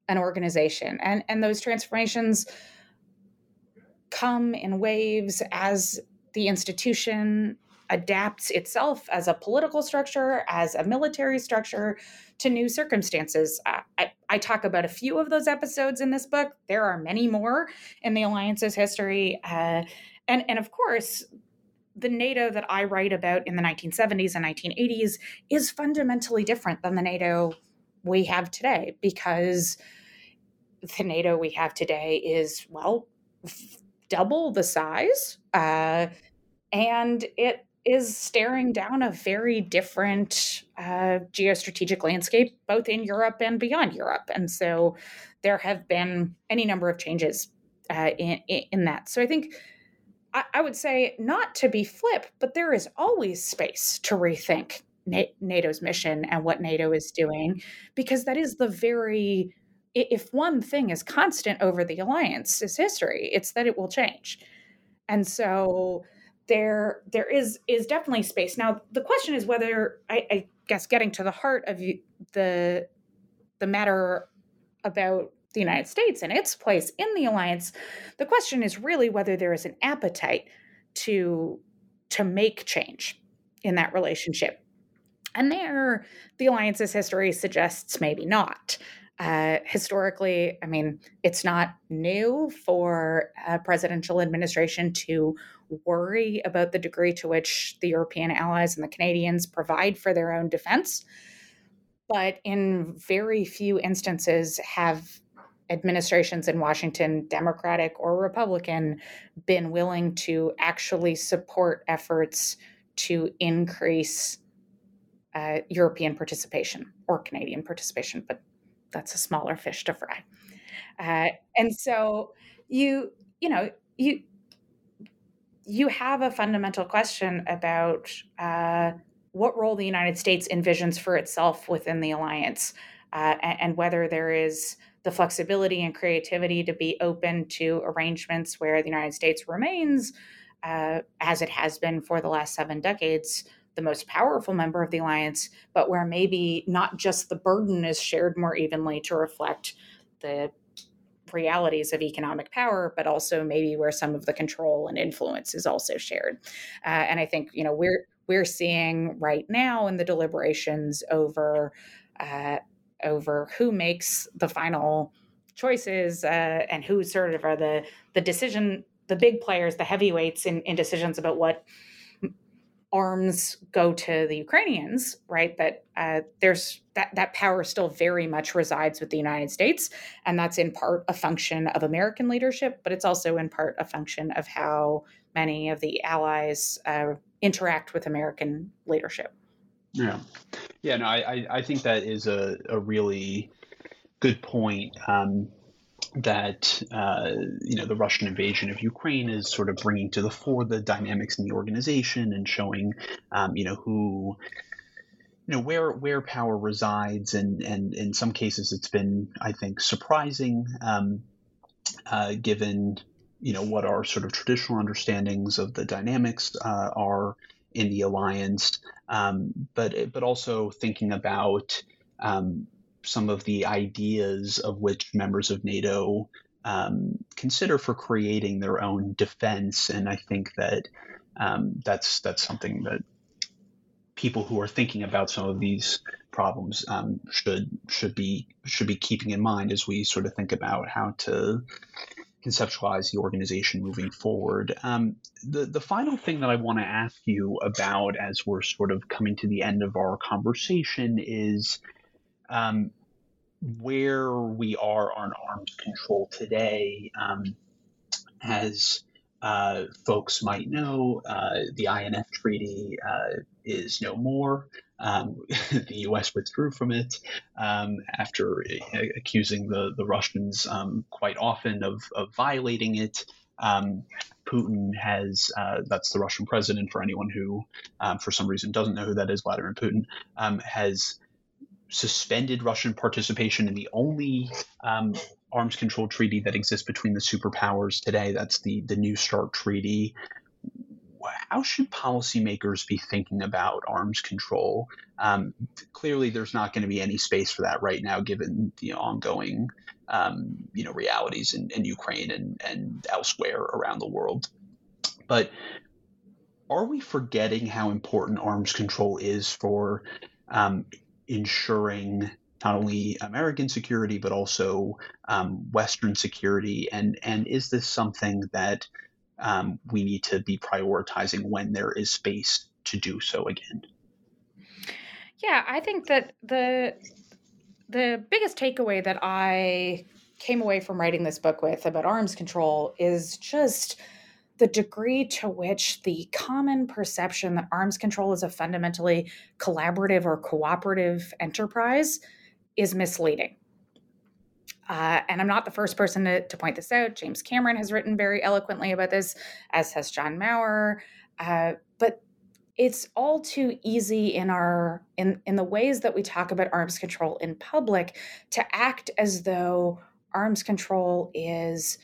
an organization. And and those transformations come in waves as the institution adapts itself as a political structure, as a military structure to new circumstances. Uh, I, I, talk about a few of those episodes in this book. There are many more in the alliance's history. Uh, and, and of course, the NATO that I write about in the 1970s and 1980s is fundamentally different than the NATO we have today because the NATO we have today is, well, double the size. Uh, and it is staring down a very different uh, geostrategic landscape, both in Europe and beyond Europe. And so there have been any number of changes uh, in, in that. So I think I, I, would say not to be flip, but there is always space to rethink NATO's mission and what NATO is doing, because that is the very if one thing is constant over the alliance is history, it's that it will change. And so there there is is definitely space. Now the question is whether I, I guess getting to the heart of the the matter about the United States and its place in the alliance, the question is really whether there is an appetite to to make change in that relationship. And there, the alliance's history suggests maybe not. Uh, historically, I mean, it's not new for a presidential administration to worry about the degree to which the European allies and the Canadians provide for their own defense. But in very few instances have administrations in Washington, Democratic or Republican, been willing to actually support efforts to increase uh, European participation or Canadian participation, but that's a smaller fish to fry. Uh, and so you you know you you have a fundamental question about uh, what role the United States envisions for itself within the alliance, uh, and, and, whether there is the flexibility and creativity to be open to arrangements where the United States remains, uh, as it has been for the last seven decades, the most powerful member of the alliance, but where maybe not just the burden is shared more evenly to reflect the realities of economic power, but also maybe where some of the control and influence is also shared. Uh, and I think you know we're we're seeing right now in the deliberations over uh, over who makes the final choices uh, and who sort of are the the decision the big players the heavyweights in, in decisions about what arms go to the Ukrainians, right? That uh, there's that that power still very much resides with the United States, and that's in part a function of American leadership, but it's also in part a function of how many of the allies uh, interact with American leadership. Yeah, yeah. No, I I think that is a a really good point. Um, that uh, you know the Russian invasion of Ukraine is sort of bringing to the fore the dynamics in the organization and showing um, you know who you know where where power resides, and and in some cases it's been I think surprising, um, uh, given you know what our sort of traditional understandings of the dynamics uh, are in the alliance, um, but but also thinking about um, some of the ideas of which members of NATO um, consider for creating their own defense, and I think that um, that's that's something that people who are thinking about some of these problems um, should should be should be keeping in mind as we sort of think about how to conceptualize the organization moving forward. Um, the the final thing that I want to ask you about as we're sort of coming to the end of our conversation is um, where we are on arms control today. Um, as uh, folks might know, uh, the INF Treaty uh, is no more. Um, the U.S. withdrew from it um, after accusing the, the Russians um, quite often of, of violating it. Um, Putin has, uh, that's the Russian president, for anyone who, um, for some reason, doesn't know who that is, Vladimir Putin, has suspended Russian participation in the only um, arms control treaty that exists between the superpowers today. That's the the New START treaty. How should policymakers be thinking about arms control? Um, clearly, there's not going to be any space for that right now, given the ongoing, um, you know, realities in, in Ukraine and, and elsewhere around the world. But are we forgetting how important arms control is for um, ensuring not only American security but also um, Western security, and and is this something that um, we need to be prioritizing when there is space to do so again? Yeah, I think that the the biggest takeaway that I came away from writing this book with about arms control is just the degree to which the common perception that arms control is a fundamentally collaborative or cooperative enterprise is misleading. Uh, and I'm not the first person to, to, point this out. James Cameron has written very eloquently about this, as has John Maurer. Uh, but it's all too easy in our in in the ways that we talk about arms control in public to act as though arms control is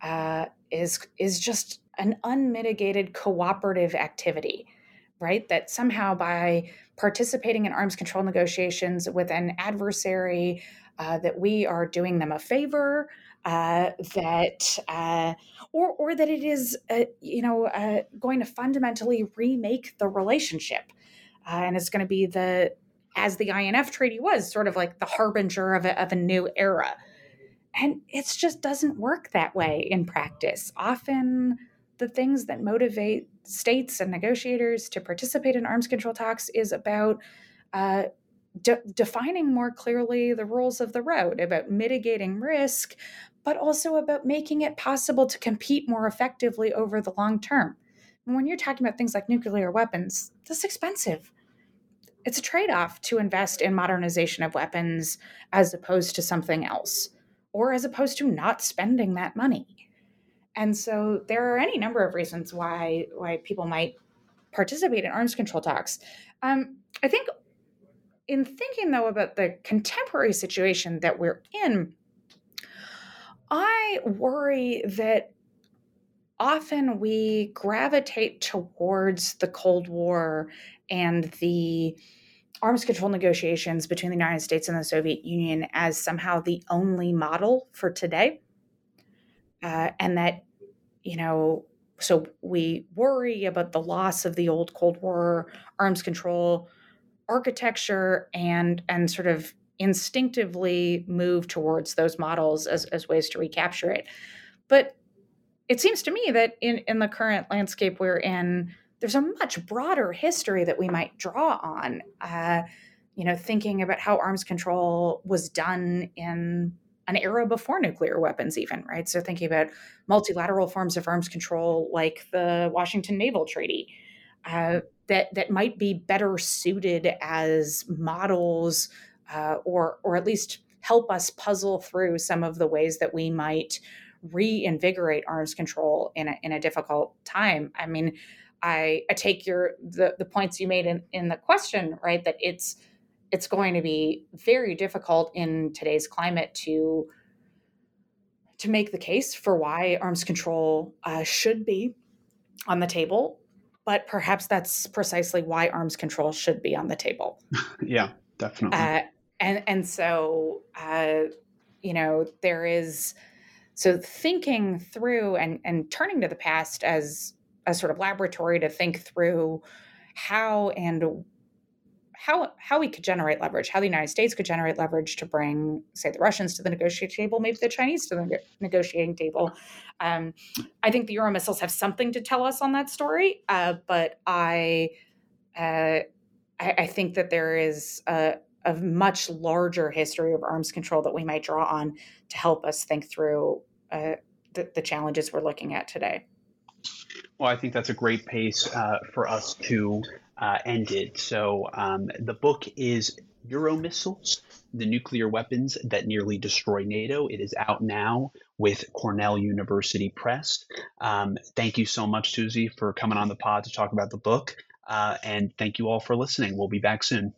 uh, is is just an unmitigated cooperative activity, right? That somehow by participating in arms control negotiations with an adversary, uh, that we are doing them a favor, uh, that uh, or or that it is uh, you know uh, going to fundamentally remake the relationship, uh, and it's going to be the as the INF treaty was sort of like the harbinger of a, of a new era. And it just doesn't work that way in practice. Often the things that motivate states and negotiators to participate in arms control talks is about uh, de- defining more clearly the rules of the road, about mitigating risk, but also about making it possible to compete more effectively over the long term. And when you're talking about things like nuclear weapons, that's expensive. It's a trade off to invest in modernization of weapons as opposed to something else, or as opposed to not spending that money. And so there are any number of reasons why why people might participate in arms control talks. Um, I think in thinking though about the contemporary situation that we're in, I worry that often we gravitate towards the Cold War and the arms control negotiations between the United States and the Soviet Union as somehow the only model for today uh, and that you know so we worry about the loss of the old cold war arms control architecture and and sort of instinctively move towards those models as, as ways to recapture it. But it seems to me that in in the current landscape we're in there's a much broader history that we might draw on uh, you know thinking about how arms control was done in an era before nuclear weapons, even, right? So, thinking about multilateral forms of arms control like the Washington Naval Treaty. Uh, that that might be better suited as models, uh, or or at least help us puzzle through some of the ways that we might reinvigorate arms control in a in a difficult time. I mean, I, I take your the, the points you made in, in the question, right? That it's it's going to be very difficult in today's climate to to make the case for why arms control uh, should be on the table. But perhaps that's precisely why arms control should be on the table. yeah, definitely. Uh, and and so uh, you know there is so thinking through and and turning to the past as a sort of laboratory to think through how and how how we could generate leverage, how the United States could generate leverage to bring, say, the Russians to the negotiating table, maybe the Chinese to the negotiating table. Um, I think the Euro missiles have something to tell us on that story, uh, but I, uh, I, I think that there is a, a much larger history of arms control that we might draw on to help us think through uh, the, the challenges we're looking at today. Well, I think that's a great pace uh, for us to uh, end it. So um, the book is Euro Missiles, the nuclear weapons that nearly destroy NATO. It is out now with Cornell University Press. Um, thank you so much, Susie, for coming on the pod to talk about the book. Uh, and thank you all for listening. We'll be back soon.